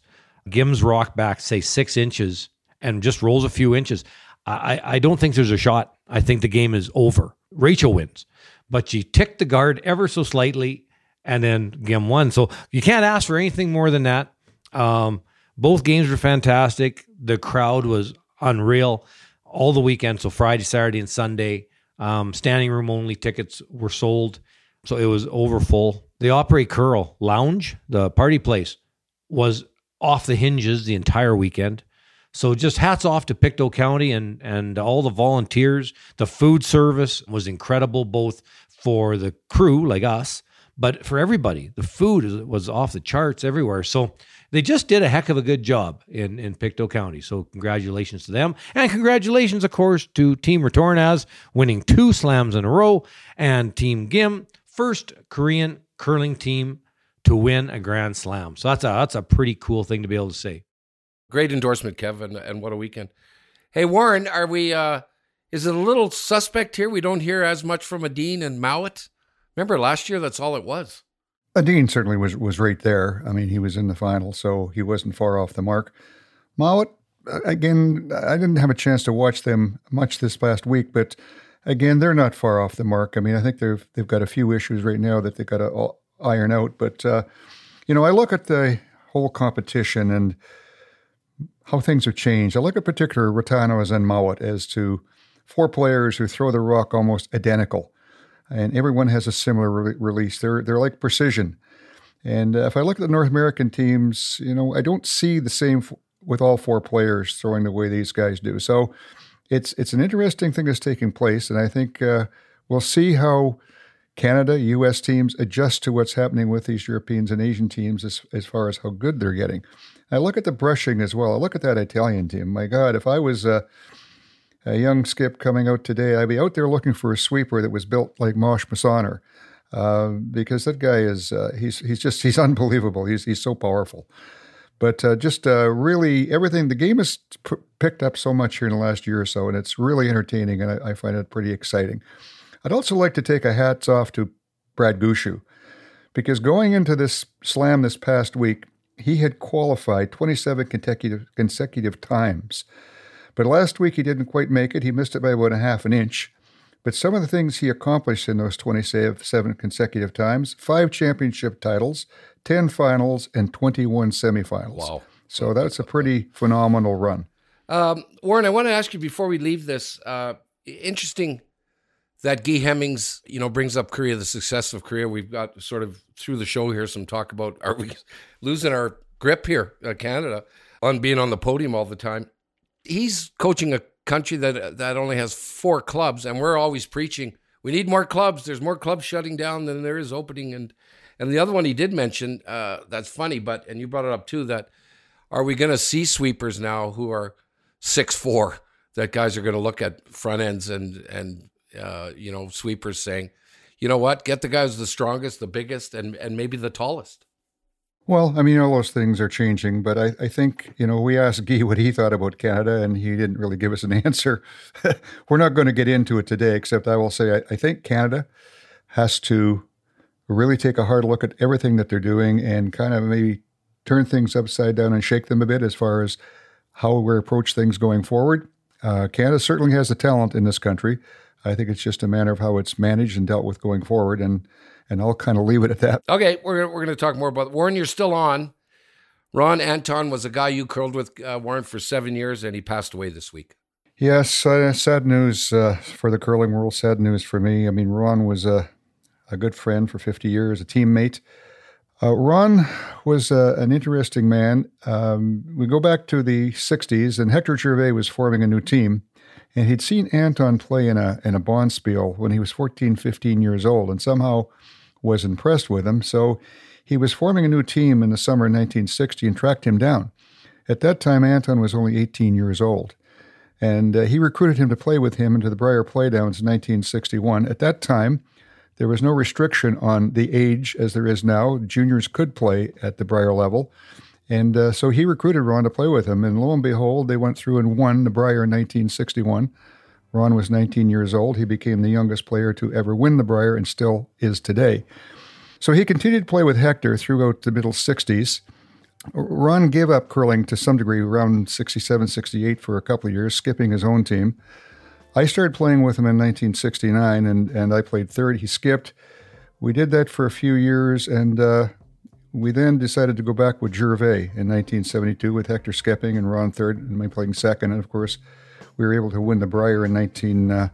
Gim's rock back, say six inches, and just rolls a few inches, I, I don't think there's a shot. I think the game is over. Rachel wins, but she ticked the guard ever so slightly, and then Gim won. So you can't ask for anything more than that. Um, both games were fantastic. The crowd was unreal all the weekend. So Friday, Saturday, and Sunday. Um, standing room only tickets were sold, so it was over full. The Opry Curl Lounge, the party place, was off the hinges the entire weekend. So just hats off to Pictou County and and all the volunteers. The food service was incredible, both for the crew like us, but for everybody. The food was off the charts everywhere. So they just did a heck of a good job in in Pictou County. So congratulations to them, and congratulations, of course, to Team Retornaz winning two slams in a row, and Team Gim first Korean curling team to win a Grand Slam. So that's a that's a pretty cool thing to be able to say. Great endorsement, Kevin, and what a weekend. Hey, Warren, are we? uh Is it a little suspect here? We don't hear as much from Edin and Mowat. Remember last year? That's all it was. Edin certainly was was right there. I mean, he was in the final, so he wasn't far off the mark. Mowat, again, I didn't have a chance to watch them much this past week, but again, they're not far off the mark. I mean, I think they've they've got a few issues right now that they've got to iron out. But uh, you know, I look at the whole competition and how things have changed. I look at particular Retornaz and Mowat as to four players who throw the rock almost identical, and everyone has a similar re- release. They're they're like precision. And uh, if I look at the North American teams, you know, I don't see the same f- with all four players throwing the way these guys do. So it's it's an interesting thing that's taking place, and I think uh, we'll see how Canada, U.S. teams adjust to what's happening with these Europeans and Asian teams as, as far as how good they're getting. I look at the brushing as well. I look at that Italian team. My God, if I was a, a young skip coming out today, I'd be out there looking for a sweeper that was built like Mosh Mosaner. Uh, because that guy is uh, he's he's just he's unbelievable. He's he's so powerful. But uh, just uh, really everything. The game has p- picked up so much here in the last year or so, and it's really entertaining, and I, I find it pretty exciting. I'd also like to take a hats off to Brad Gushue because going into this slam this past week, he had qualified 27 consecutive consecutive times. But last week he didn't quite make it. He missed it by about a half an inch. But some of the things he accomplished in those 27 consecutive times five championship titles, 10 finals, and 21 semifinals. Wow. So that's a pretty phenomenal run. Um, Warren, I want to ask you before we leave this. Uh, interesting that Guy Hemmings, you know, brings up Korea, the success of Korea. We've got sort of through the show here some talk about are we losing our grip here, uh, Canada, on being on the podium all the time. He's coaching a country that that only has four clubs, and we're always preaching we need more clubs. There's more clubs shutting down than there is opening. And and the other one he did mention uh, that's funny, but and you brought it up too that are we going to see sweepers now who are six four? That guys are going to look at front ends and and uh, you know, sweepers saying, you know what, get the guys the strongest, the biggest, and and maybe the tallest. Well, I mean, all those things are changing, but I, I think, you know, we asked Guy what he thought about Canada, and he didn't really give us an answer. We're not going to get into it today, except I will say I, I think Canada has to really take a hard look at everything that they're doing and kind of maybe turn things upside down and shake them a bit as far as how we approach things going forward. Uh, Canada certainly has the talent in this country. I think it's just a matter of how it's managed and dealt with going forward. And and I'll kind of leave it at that. Okay, we're we're going to talk more about Warren. You're still on. Ron Anton was a guy you curled with uh, Warren for seven years, and he passed away this week. Yes, uh, sad news uh, for the curling world. Sad news for me. I mean, Ron was a a good friend for 50 years, a teammate. Uh, Ron was uh, an interesting man. Um, we go back to the 60s, and Hector Gervais was forming a new team and he'd seen Anton play in a in a bonspiel when he was 14, 15 years old, and somehow was impressed with him. So he was forming a new team in the summer of 1960 and tracked him down. At that time, Anton was only 18 years old, and uh, he recruited him to play with him into the Brier Playdowns in 1961. At that time, there was no restriction on the age as there is now. Juniors could play at the Brier level. And uh, so he recruited Ron to play with him. And lo and behold, they went through and won the Brier in 1961. Ron was 19 years old. He became the youngest player to ever win the Brier and still is today. So he continued to play with Hector throughout the middle 60s. Ron gave up curling to some degree around 67, 68 for a couple of years, skipping his own team. I started playing with him in 1969, and, and I played third. He skipped. We did that for a few years, and uh, we then decided to go back with Gervais in 1972 with Hector skipping and Ron third, and me playing second. And of course, we were able to win the Brier in 19, uh,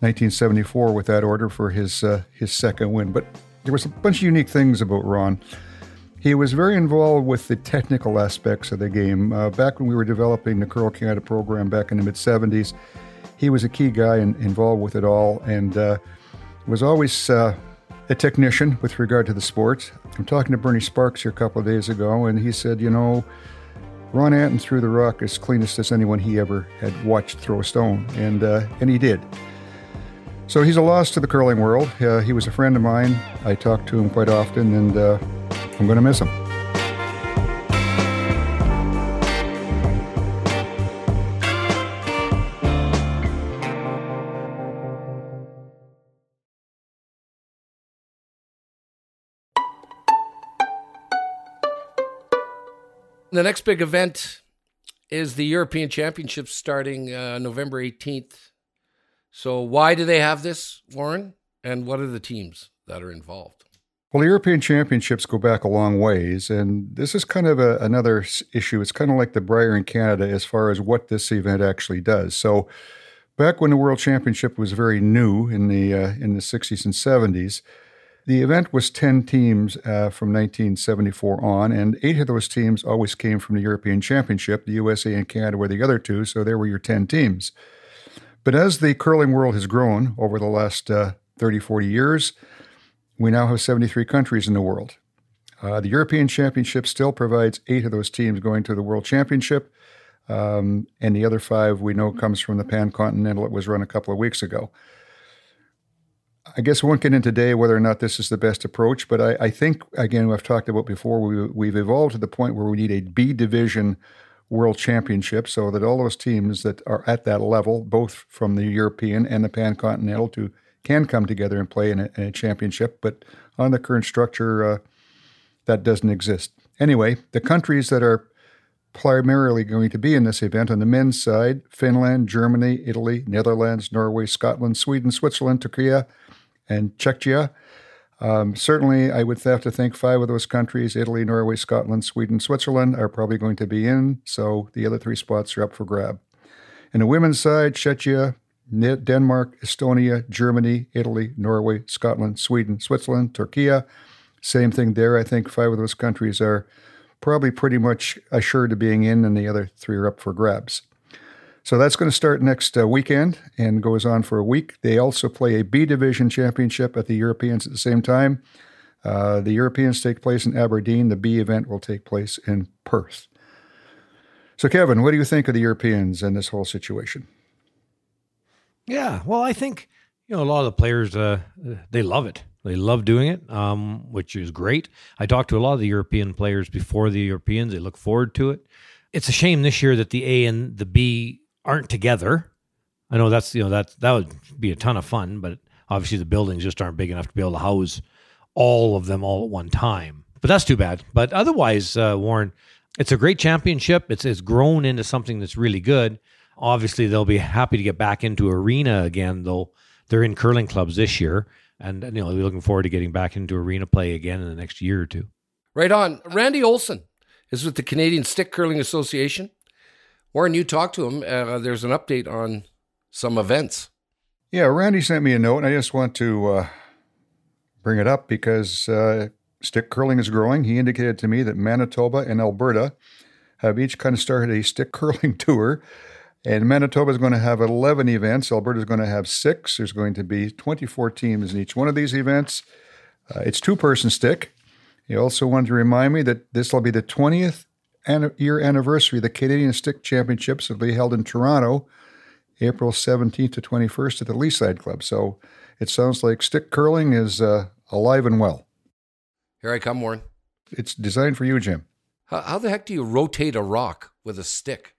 1974 with that order for his uh, his second win. But there was a bunch of unique things about Ron. He was very involved with the technical aspects of the game. Uh, back when we were developing the Curl Canada program back in the mid 70s, he was a key guy in, involved with it all and uh, was always uh, a technician with regard to the sports. I'm talking to Bernie Sparkes here a couple of days ago, and he said, you know, Ron Anton threw the rock as cleanest as anyone he ever had watched throw a stone, and uh, and he did. So he's a loss to the curling world. Uh, he was a friend of mine. I talk to him quite often, and uh, I'm going to miss him. The next big event is the European Championships starting uh, November 18th. So, why do they have this, Warren? And what are the teams that are involved? Well, the European Championships go back a long ways, and this is kind of a, another issue. It's kind of like the Brier in Canada as far as what this event actually does. So, back when the World Championship was very new in the uh, in the 60s and 70s, the event was 10 teams uh, from 1974 on, and eight of those teams always came from the European Championship. The USA and Canada were the other two, so there were your 10 teams. But as the curling world has grown over the last uh, 30, 40 years, we now have 73 countries in the world. Uh, the European Championship still provides eight of those teams going to the World Championship, um, and the other five we know comes from the Pan Continental. It was run a couple of weeks ago. I guess we won't get into today whether or not this is the best approach, but I, I think, again, I've talked about before, we, we've evolved to the point where we need a B division world championship so that all those teams that are at that level, both from the European and the Pan Continental, to, can come together and play in a, in a championship. But on the current structure, uh, that doesn't exist. Anyway, the countries that are primarily going to be in this event on the men's side Finland, Germany, Italy, Netherlands, Norway, Scotland, Sweden, Switzerland, Turkey, and Czechia. Um, certainly, I would have to think five of those countries Italy, Norway, Scotland, Sweden, Switzerland are probably going to be in, so the other three spots are up for grab. In the women's side, Czechia, Denmark, Estonia, Germany, Italy, Norway, Scotland, Sweden, Switzerland, Turkey. Same thing there. I think five of those countries are probably pretty much assured of being in, and the other three are up for grabs. So that's going to start next uh, weekend and goes on for a week. They also play a B Division championship at the Europeans at the same time. Uh, the Europeans take place in Aberdeen. The B event will take place in Perth. So, Kevin, what do you think of the Europeans and this whole situation? Yeah, well, I think you know a lot of the players uh, they love it. They love doing it, um, which is great. I talked to a lot of the European players before the Europeans. They look forward to it. It's a shame this year that the A and the B aren't together. I know that's you know that that would be a ton of fun, but obviously the buildings just aren't big enough to be able to house all of them all at one time. But that's too bad. But otherwise, uh, Warren, it's a great championship. It's it's grown into something that's really good. Obviously, they'll be happy to get back into arena again, though they're in curling clubs this year, and you know they're looking forward to getting back into arena play again in the next year or two. Right on. Randy Olson is with the Canadian Stick Curling Association. Warren, you talked to him. Uh, there's an update on some events. Yeah, Randy sent me a note, and I just want to uh, bring it up because uh, stick curling is growing. He indicated to me that Manitoba and Alberta have each kind of started a stick curling tour. And Manitoba is going to have 11 events. Alberta is going to have six. There's going to be 24 teams in each one of these events. Uh, it's two person stick. He also wanted to remind me that this will be the 20th year anniversary the Canadian Stick Championships will be held in Toronto, April 17th to 21st at the Leaside Club. So it sounds like stick curling is uh, alive and well. Here I come, Warren. It's designed for you, Jim. How, how, the heck do you rotate a rock with a stick?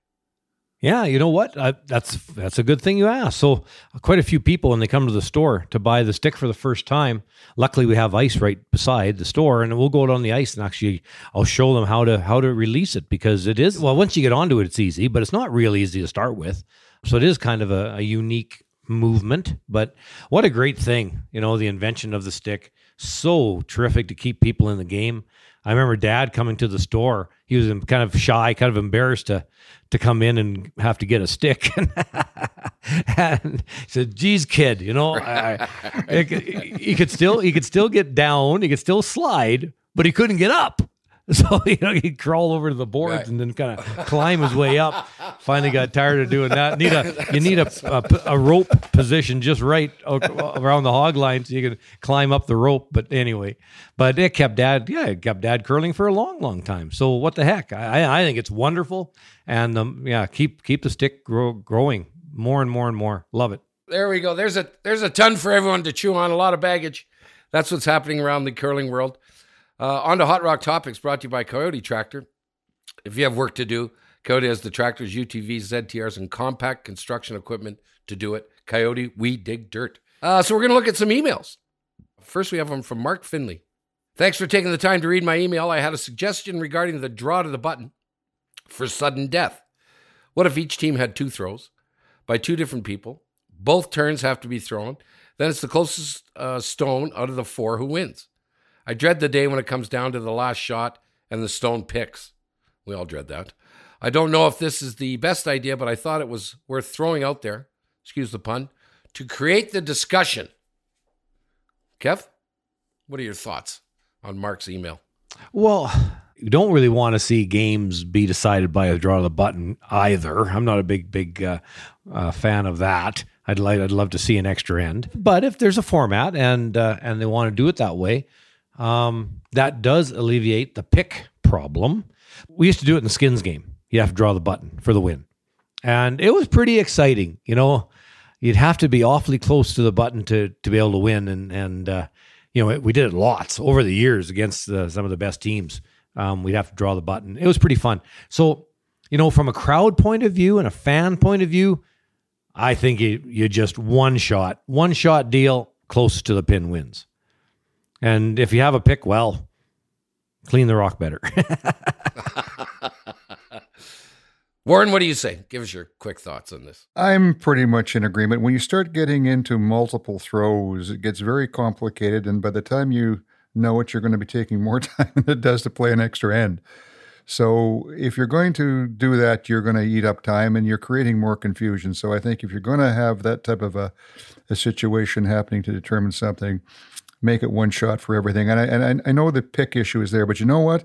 Yeah, you know what? Uh, that's that's a good thing you asked. So, quite a few people when they come to the store to buy the stick for the first time. Luckily, we have ice right beside the store, and we'll go out on the ice and actually I'll show them how to how to release it because it is well once you get onto it, it's easy, but it's not real easy to start with. So it is kind of a, a unique movement. But what a great thing, you know, the invention of the stick. So terrific to keep people in the game. I remember dad coming to the store. He was kind of shy, kind of embarrassed to to come in and have to get a stick. and he said, "Geez, kid, you know, I, I, he could still he could still get down, he could still slide, but he couldn't get up." So you know he'd crawl over to the boards Right. and then kind of climb his way up. Finally got tired of doing that. Need a you need a, a, a rope position just right around the hog line so you can climb up the rope. But anyway, but it kept dad yeah it kept dad curling for a long long time. So what the heck? I I think it's wonderful and um, yeah keep keep the stick grow, growing more and more and more. Love it. There we go. There's a there's a ton for everyone to chew on. A lot of baggage. That's what's happening around the curling world. Uh, on to Hot Rock Topics, brought to you by KIOTI Tractor. If you have work to do, KIOTI has the tractors, UTVs, ZTRs, and compact construction equipment to do it. KIOTI, we dig dirt. Uh, so we're going to look at some emails. First, we have one from Mark Finley. Thanks for taking the time to read my email. I had a suggestion regarding the draw to the button for sudden death. What if each team had two throws by two different people? Both turns have to be thrown. Then it's the closest uh, stone out of the four who wins. I dread the day when it comes down to the last shot and the stone picks. We all dread that. I don't know if this is the best idea, but I thought it was worth throwing out there, excuse the pun, to create the discussion. Kev, what are your thoughts on Mark's email? Well, you don't really want to see games be decided by a draw of the button either. I'm not a big, big uh, uh, fan of that. I'd like, I'd love to see an extra end. But if there's a format and uh, and they want to do it that way, um, that does alleviate the pick problem. We used to do it in the skins game. You have to draw the button for the win, and it was pretty exciting. You know, you'd have to be awfully close to the button to to be able to win, and and uh, you know we did it lots over the years against uh, some of the best teams. Um, we'd have to draw the button. It was pretty fun. So, you know, from a crowd point of view and a fan point of view, I think you, you just one shot, one shot deal, close to the pin wins. And if you have a pick, well, clean the rock better. Warren, what do you say? Give us your quick thoughts on this. I'm pretty much in agreement. When you start getting into multiple throws, it gets very complicated. And by the time you know it, you're going to be taking more time than it does to play an extra end. So if you're going to do that, you're going to eat up time and you're creating more confusion. So I think if you're going to have that type of a, a situation happening to determine something, make it one shot for everything. And I, and I, I know the pick issue is there, but you know what?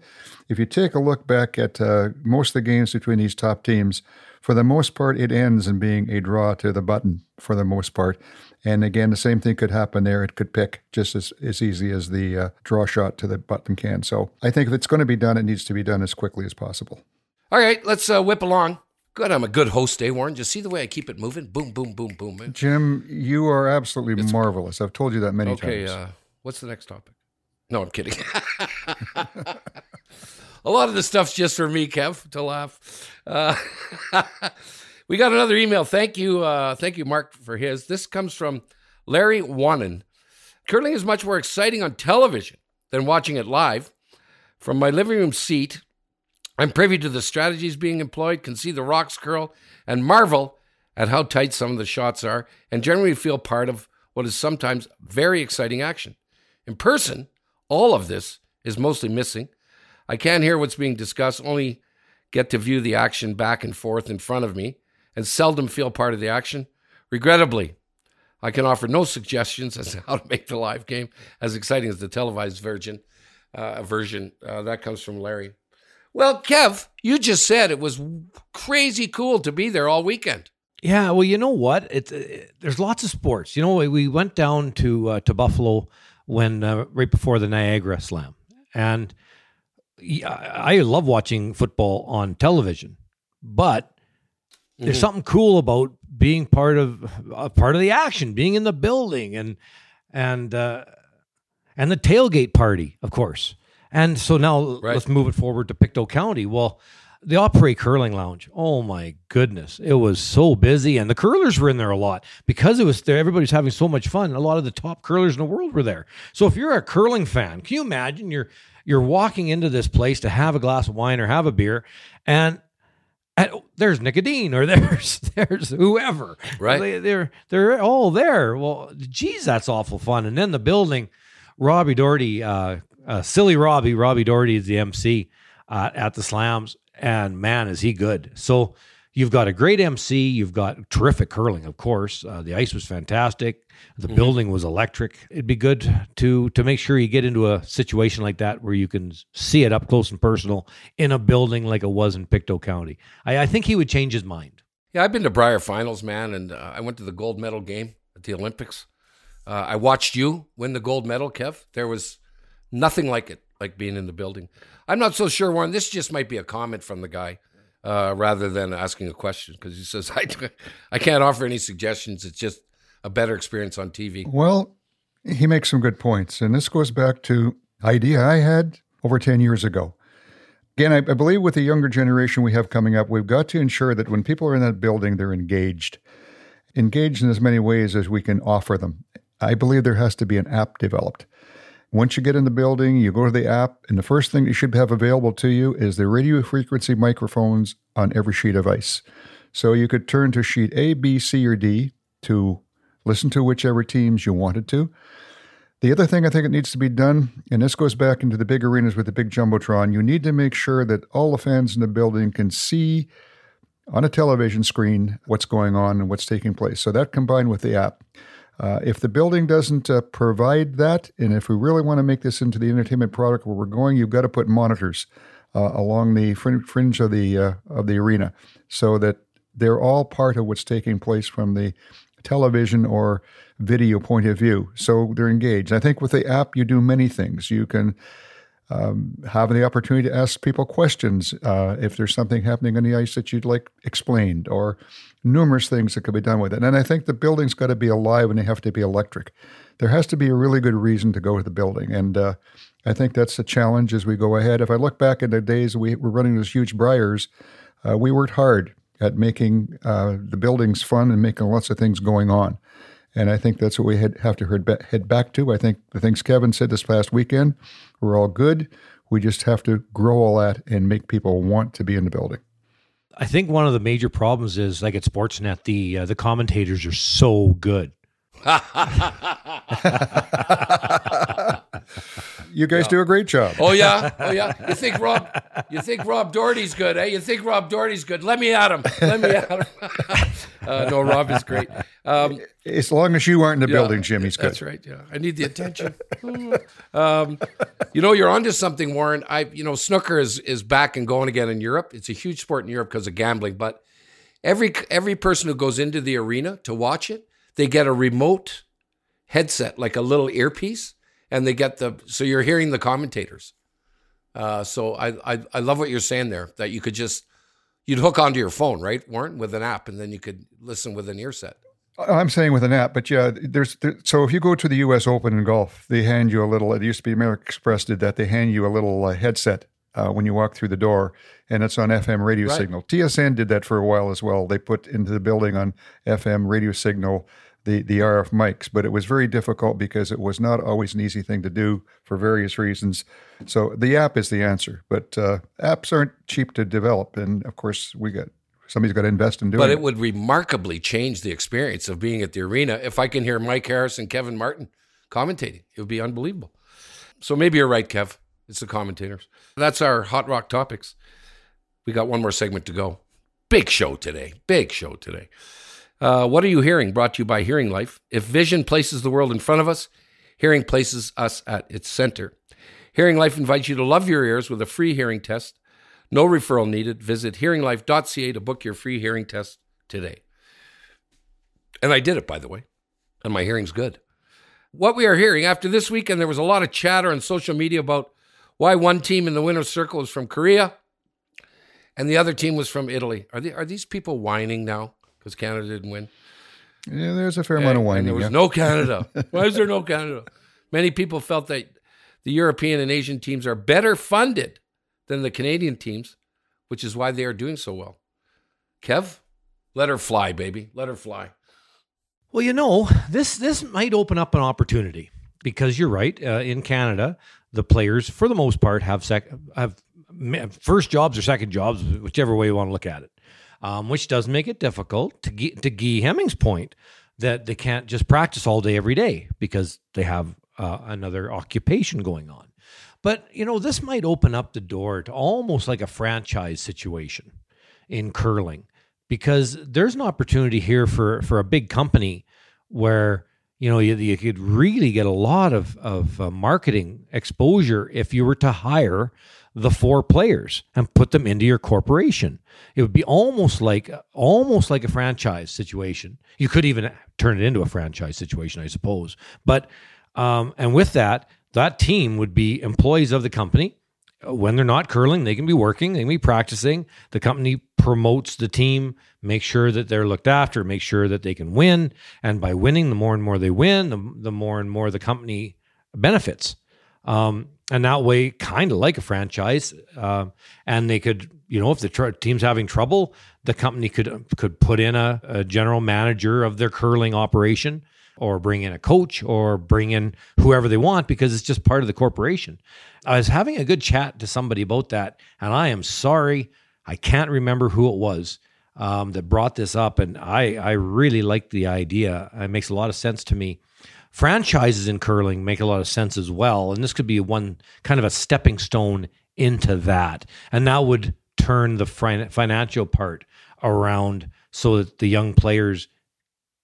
If you take a look back at uh, most of the games between these top teams, for the most part, it ends in being a draw to the button for the most part. And again, the same thing could happen there. It could pick just as, as easy as the uh, draw shot to the button can. So I think if it's going to be done, it needs to be done as quickly as possible. All right, let's uh, whip along. Good, I'm a good host, eh, Warren? Just see the way I keep it moving? Boom, boom, boom, boom. man. Jim, you are absolutely marvelous. I've told you that many Okay, times. uh, what's the next topic? No, I'm kidding. a lot of the stuff's just for me, Kev, to laugh. Uh, we got another email. Thank you, uh, thank you, Mark, for his. This comes from Larry Wannen. Curling is much more exciting on television than watching it live. From my living room seat, I'm privy to the strategies being employed, can see the rocks curl, and marvel at how tight some of the shots are, and generally feel part of what is sometimes very exciting action. In person, all of this is mostly missing. I can't hear what's being discussed, only get to view the action back and forth in front of me, and seldom feel part of the action. Regrettably, I can offer no suggestions as to how to make the live game as exciting as the televised version. Uh, version uh, that comes from Larry. Well, Kev, you just said it was crazy cool to be there all weekend. Yeah, well, you know what? It's uh, there's lots of sports. You know, we- we went down to uh, to Buffalo when uh, right before the Niagara Slam, and I I love watching football on television, but there's Mhm. something cool about being part of a part of the action, being in the building, and and uh, and the tailgate party, of course. And so now Right. let's move it forward to Pictou County. Well, the Opry Curling Lounge. Oh my goodness, it was so busy, and the curlers were in there a lot because it was there. Everybody's having so much fun. A lot of the top curlers in the world were there. So if you're a curling fan, can you imagine you're you're walking into this place to have a glass of wine or have a beer, and and there's Nick Edin or there's there's whoever Right. they, they're they're all there well geez that's awful fun and then the building Robbie Doherty uh, uh silly Robbie Robbie Doherty is the MC uh, at the slams and man is he good. So you've got a great MC you've got terrific curling of course. Uh, the ice was fantastic. The building was electric. It'd be good to to make sure you get into a situation like that where you can see it up close and personal in a building like it was in Pictou County. I, I think he would change his mind. Yeah, I've been to Brier finals, man, and uh, I went to the gold medal game at the Olympics. Uh, I watched you win the gold medal, Kev. There was nothing like it, like being in the building. I'm not so sure, Warren. This just might be a comment from the guy uh, rather than asking a question because he says, I, I can't offer any suggestions. It's just a better experience on TV. Well, he makes some good points. And this goes back to idea I had over 10 years ago. Again, I, I believe with the younger generation we have coming up, we've got to ensure that when people are in that building, they're engaged. Engaged in as many ways as we can offer them. I believe there has to be an app developed. Once you get in the building, you go to the app, and the first thing you should have available to you is the radio frequency microphones on every sheet of ice. So you could turn to sheet A, B, C, or D to listen to whichever teams you wanted to. The other thing I think it needs to be done, and this goes back into the big arenas with the big jumbotron, you need to make sure that all the fans in the building can see on a television screen what's going on and what's taking place. So that combined with the app. Uh, if the building doesn't uh, provide that, and if we really want to make this into the entertainment product where we're going, you've got to put monitors uh, along the frin- fringe of the uh, of the arena, so that they're all part of what's taking place from the television or video point of view. So they're engaged. I think with the app, you do many things. You can um, have the opportunity to ask people questions uh, if there's something happening on the ice that you'd like explained, or numerous things that could be done with it. And I think the building's got to be alive and they have to be electric. There has to be a really good reason to go to the building. And uh, I think that's a challenge as we go ahead. If I look back in the days we were running those huge Briers, uh, we worked hard at making uh, the buildings fun and making lots of things going on. And I think that's what we had, have to head back to. I think the things Kevin said this past weekend were all good. We just have to grow all that and make people want to be in the building. I think one of the major problems is like at Sportsnet, the uh, the commentators are so good. You guys do a great job. Oh yeah, oh yeah. You think Rob? You think Rob Doherty's good, eh? You think Rob Doherty's good? Let me at him. Let me at him. uh, no, Rob is great. Um, As long as you aren't in the yeah, building, Jimmy's good. That's right. Yeah, I need the attention. um, you know, you're onto something, Warren. I, you know, snooker is is back and going again in Europe. It's a huge sport in Europe because of gambling. But every every person who goes into the arena to watch it, they get a remote headset, like a little earpiece, and they get the so you're hearing the commentators. Uh, so I, I I love what you're saying there that you could just you'd hook onto your phone, right, Warren, with an app, and then you could listen with an ear set. I'm saying with an app, but yeah, there's there, so if you go to the U.S. Open in golf, they hand you a little. It used to be American Express did that. They hand you a little uh, headset uh, when you walk through the door, and it's on FM radio Right. signal. TSN did that for a while as well. They put into the building on FM radio signal the the RF mics, but it was very difficult because it was not always an easy thing to do for various reasons. So the app is the answer, but uh, apps aren't cheap to develop, and of course we got somebody's got to invest in doing But it. it would remarkably change the experience of being at the arena if I can hear Mike Harris and Kevin Martin commentating. It would be unbelievable. So maybe you're right, Kev. It's the commentators. That's our hot rock topics. We got one more segment to go. Big show today. Big show today. Uh, what are you hearing? Brought to you by Hearing Life. If vision places the world in front of us, hearing places us at its center. Hearing Life invites you to love your ears with a free hearing test. No referral needed. Visit hearinglife.ca to book your free hearing test today. And I did it, by the way, and my hearing's good. What we are hearing after this weekend, there was a lot of chatter on social media about why one team in the winner's circle is from Korea and the other team was from Italy. Are, they, are these people whining now because Canada didn't win? yeah, there's a fair amount of And whining. there was yeah. no Canada. Why is there no Canada? Many people felt that the European and Asian teams are better funded than the Canadian teams, which is why they are doing so well. Kev, let her fly, baby. Let her fly. Well, you know, this this might open up an opportunity because you're right. Uh, in Canada, the players, for the most part, have sec- have first jobs or second jobs, whichever way you want to look at it, um, which does make it difficult. To get, to Guy Hemming's point, that they can't just practice all day every day because they have uh, another occupation going on. But you know, this might open up the door to almost like a franchise situation in curling because there's an opportunity here for for a big company where you know you, you could really get a lot of of uh, marketing exposure if you were to hire the four players and put them into your corporation it would be almost like almost like a franchise situation you could even turn it into a franchise situation i suppose but um, and with that that team would be employees of the company when they're not curling, they can be working, they can be practicing. The company promotes the team, make sure that they're looked after, make sure that they can win. And by winning, the more and more they win, the, the more and more the company benefits. Um, and that way, kind of like a franchise. Uh, and they could, you know, if the tr- team's having trouble, the company could could put in a, a general manager of their curling operation or bring in a coach or bring in whoever they want because it's just part of the corporation. I was having a good chat to somebody about that, and I am sorry, I can't remember who it was um, that brought this up, and I I really like the idea. It makes a lot of sense to me. Franchises in curling make a lot of sense as well, and this could be one kind of a stepping stone into that, and that would turn the financial part around so that the young players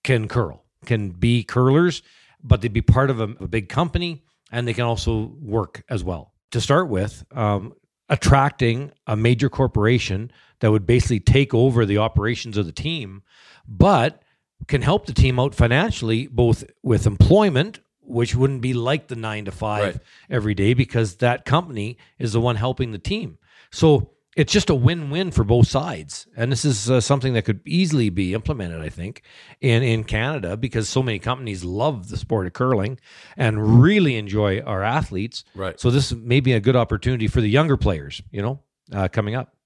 can curl can be curlers, but they'd be part of a, a big company and they can also work as well. To start with, um, attracting a major corporation that would basically take over the operations of the team, but can help the team out financially, both with employment, which wouldn't be like the nine to five right. every day because that company is the one helping the team. So it's just a win-win for both sides and this is uh, something that could easily be implemented i think in in canada because so many companies love the sport of curling and really enjoy our athletes right so this may be a good opportunity for the younger players you know uh, coming up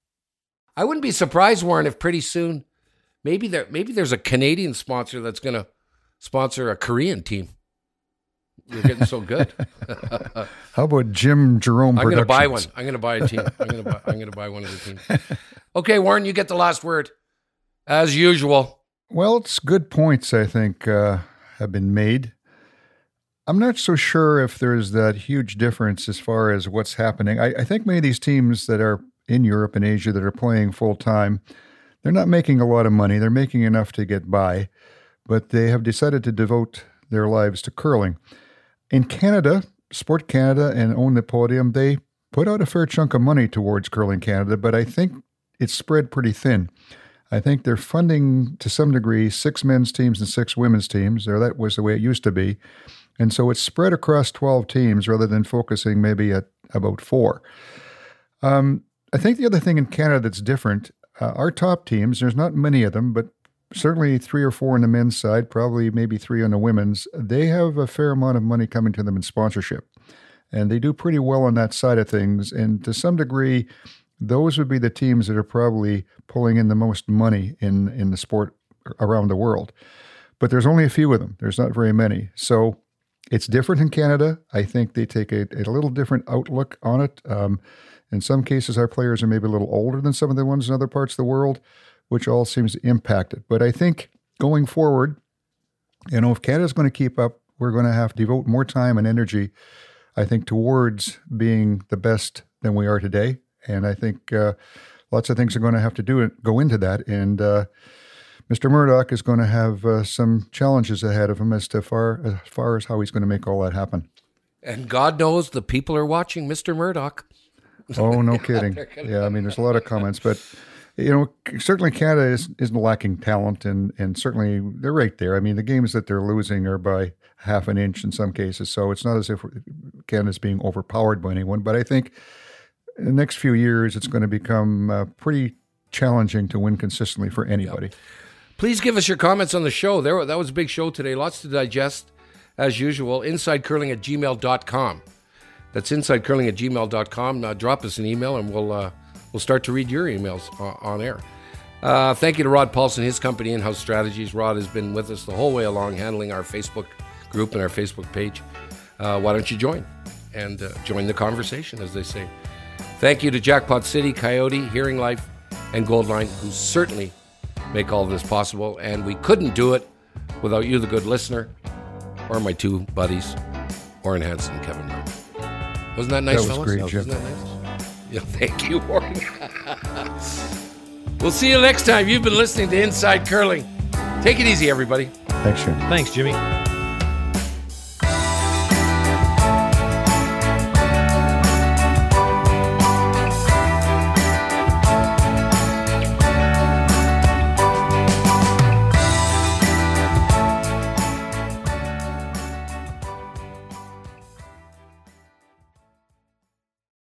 i wouldn't be surprised warren if pretty soon maybe there maybe there's a canadian sponsor that's going to sponsor a korean team you're getting so good. How about Jim Jerome? I'm going to buy one. I'm going to buy a team. I'm going to buy. I'm going to buy one of the teams. Okay, Warren, you get the last word, as usual. Well, it's good points. I think uh, have been made. I'm not so sure if there's that huge difference as far as what's happening. I, I think many of these teams that are in Europe and Asia that are playing full time, they're not making a lot of money. They're making enough to get by, but they have decided to devote their lives to curling. In Canada, Sport Canada and Own the Podium, they put out a fair chunk of money towards Curling Canada, but I think it's spread pretty thin. I think they're funding to some degree six men's teams and six women's teams, or that was the way it used to be. And so it's spread across 12 teams rather than focusing maybe at about four. Um, I think the other thing in Canada that's different, uh, our top teams, there's not many of them, but certainly three or four on the men's side, probably maybe three on the women's, they have a fair amount of money coming to them in sponsorship. And they do pretty well on that side of things. And to some degree, those would be the teams that are probably pulling in the most money in, in the sport around the world. But there's only a few of them, there's not very many. So it's different in Canada. I think they take a, a little different outlook on it. Um, in some cases, our players are maybe a little older than some of the ones in other parts of the world which all seems to impact it. But I think going forward, you know, if Canada's going to keep up, we're going to have to devote more time and energy, I think, towards being the best than we are today. And I think uh, lots of things are going to have to do it, go into that. And uh, Mr. Murdoch is going to have uh, some challenges ahead of him as to far as far as how he's going to make all that happen. And God knows the people are watching Mr. Murdoch. Oh, no kidding. Yeah, I mean, there's a lot of comments, but you know, certainly Canada is, isn't lacking talent, and and certainly they're right there. I mean, the games that they're losing are by half an inch in some cases, so it's not as if Canada's being overpowered by anyone. But I think in the next few years, it's going to become uh, pretty challenging to win consistently for anybody. Yep. Please give us your comments on the show. There, that was a big show today. Lots to digest, as usual. InsideCurling at gmail.com. That's InsideCurling at gmail.com. Now, drop us an email and we'll uh, we'll start to read your emails on, on air. Uh, thank you to Rod Paulson, his company, In House Strategies. Rod has been with us the whole way along, handling our Facebook group and our Facebook page. Uh, why don't you join and uh, join the conversation, as they say? Thank you to Jackpot City, KIOTI, Hearing Life, and Goldline, who certainly make all this possible. And we couldn't do it without you, the good listener, or my two buddies, Warren Hansen and Kevin. Wasn't that nice, That was fellas? great, Wasn't that nice? Yeah, thank you, Warren. we'll see you next time. You've been listening to Inside Curling. Take it easy, everybody. Thanks, Jim. Thanks, Jimmy.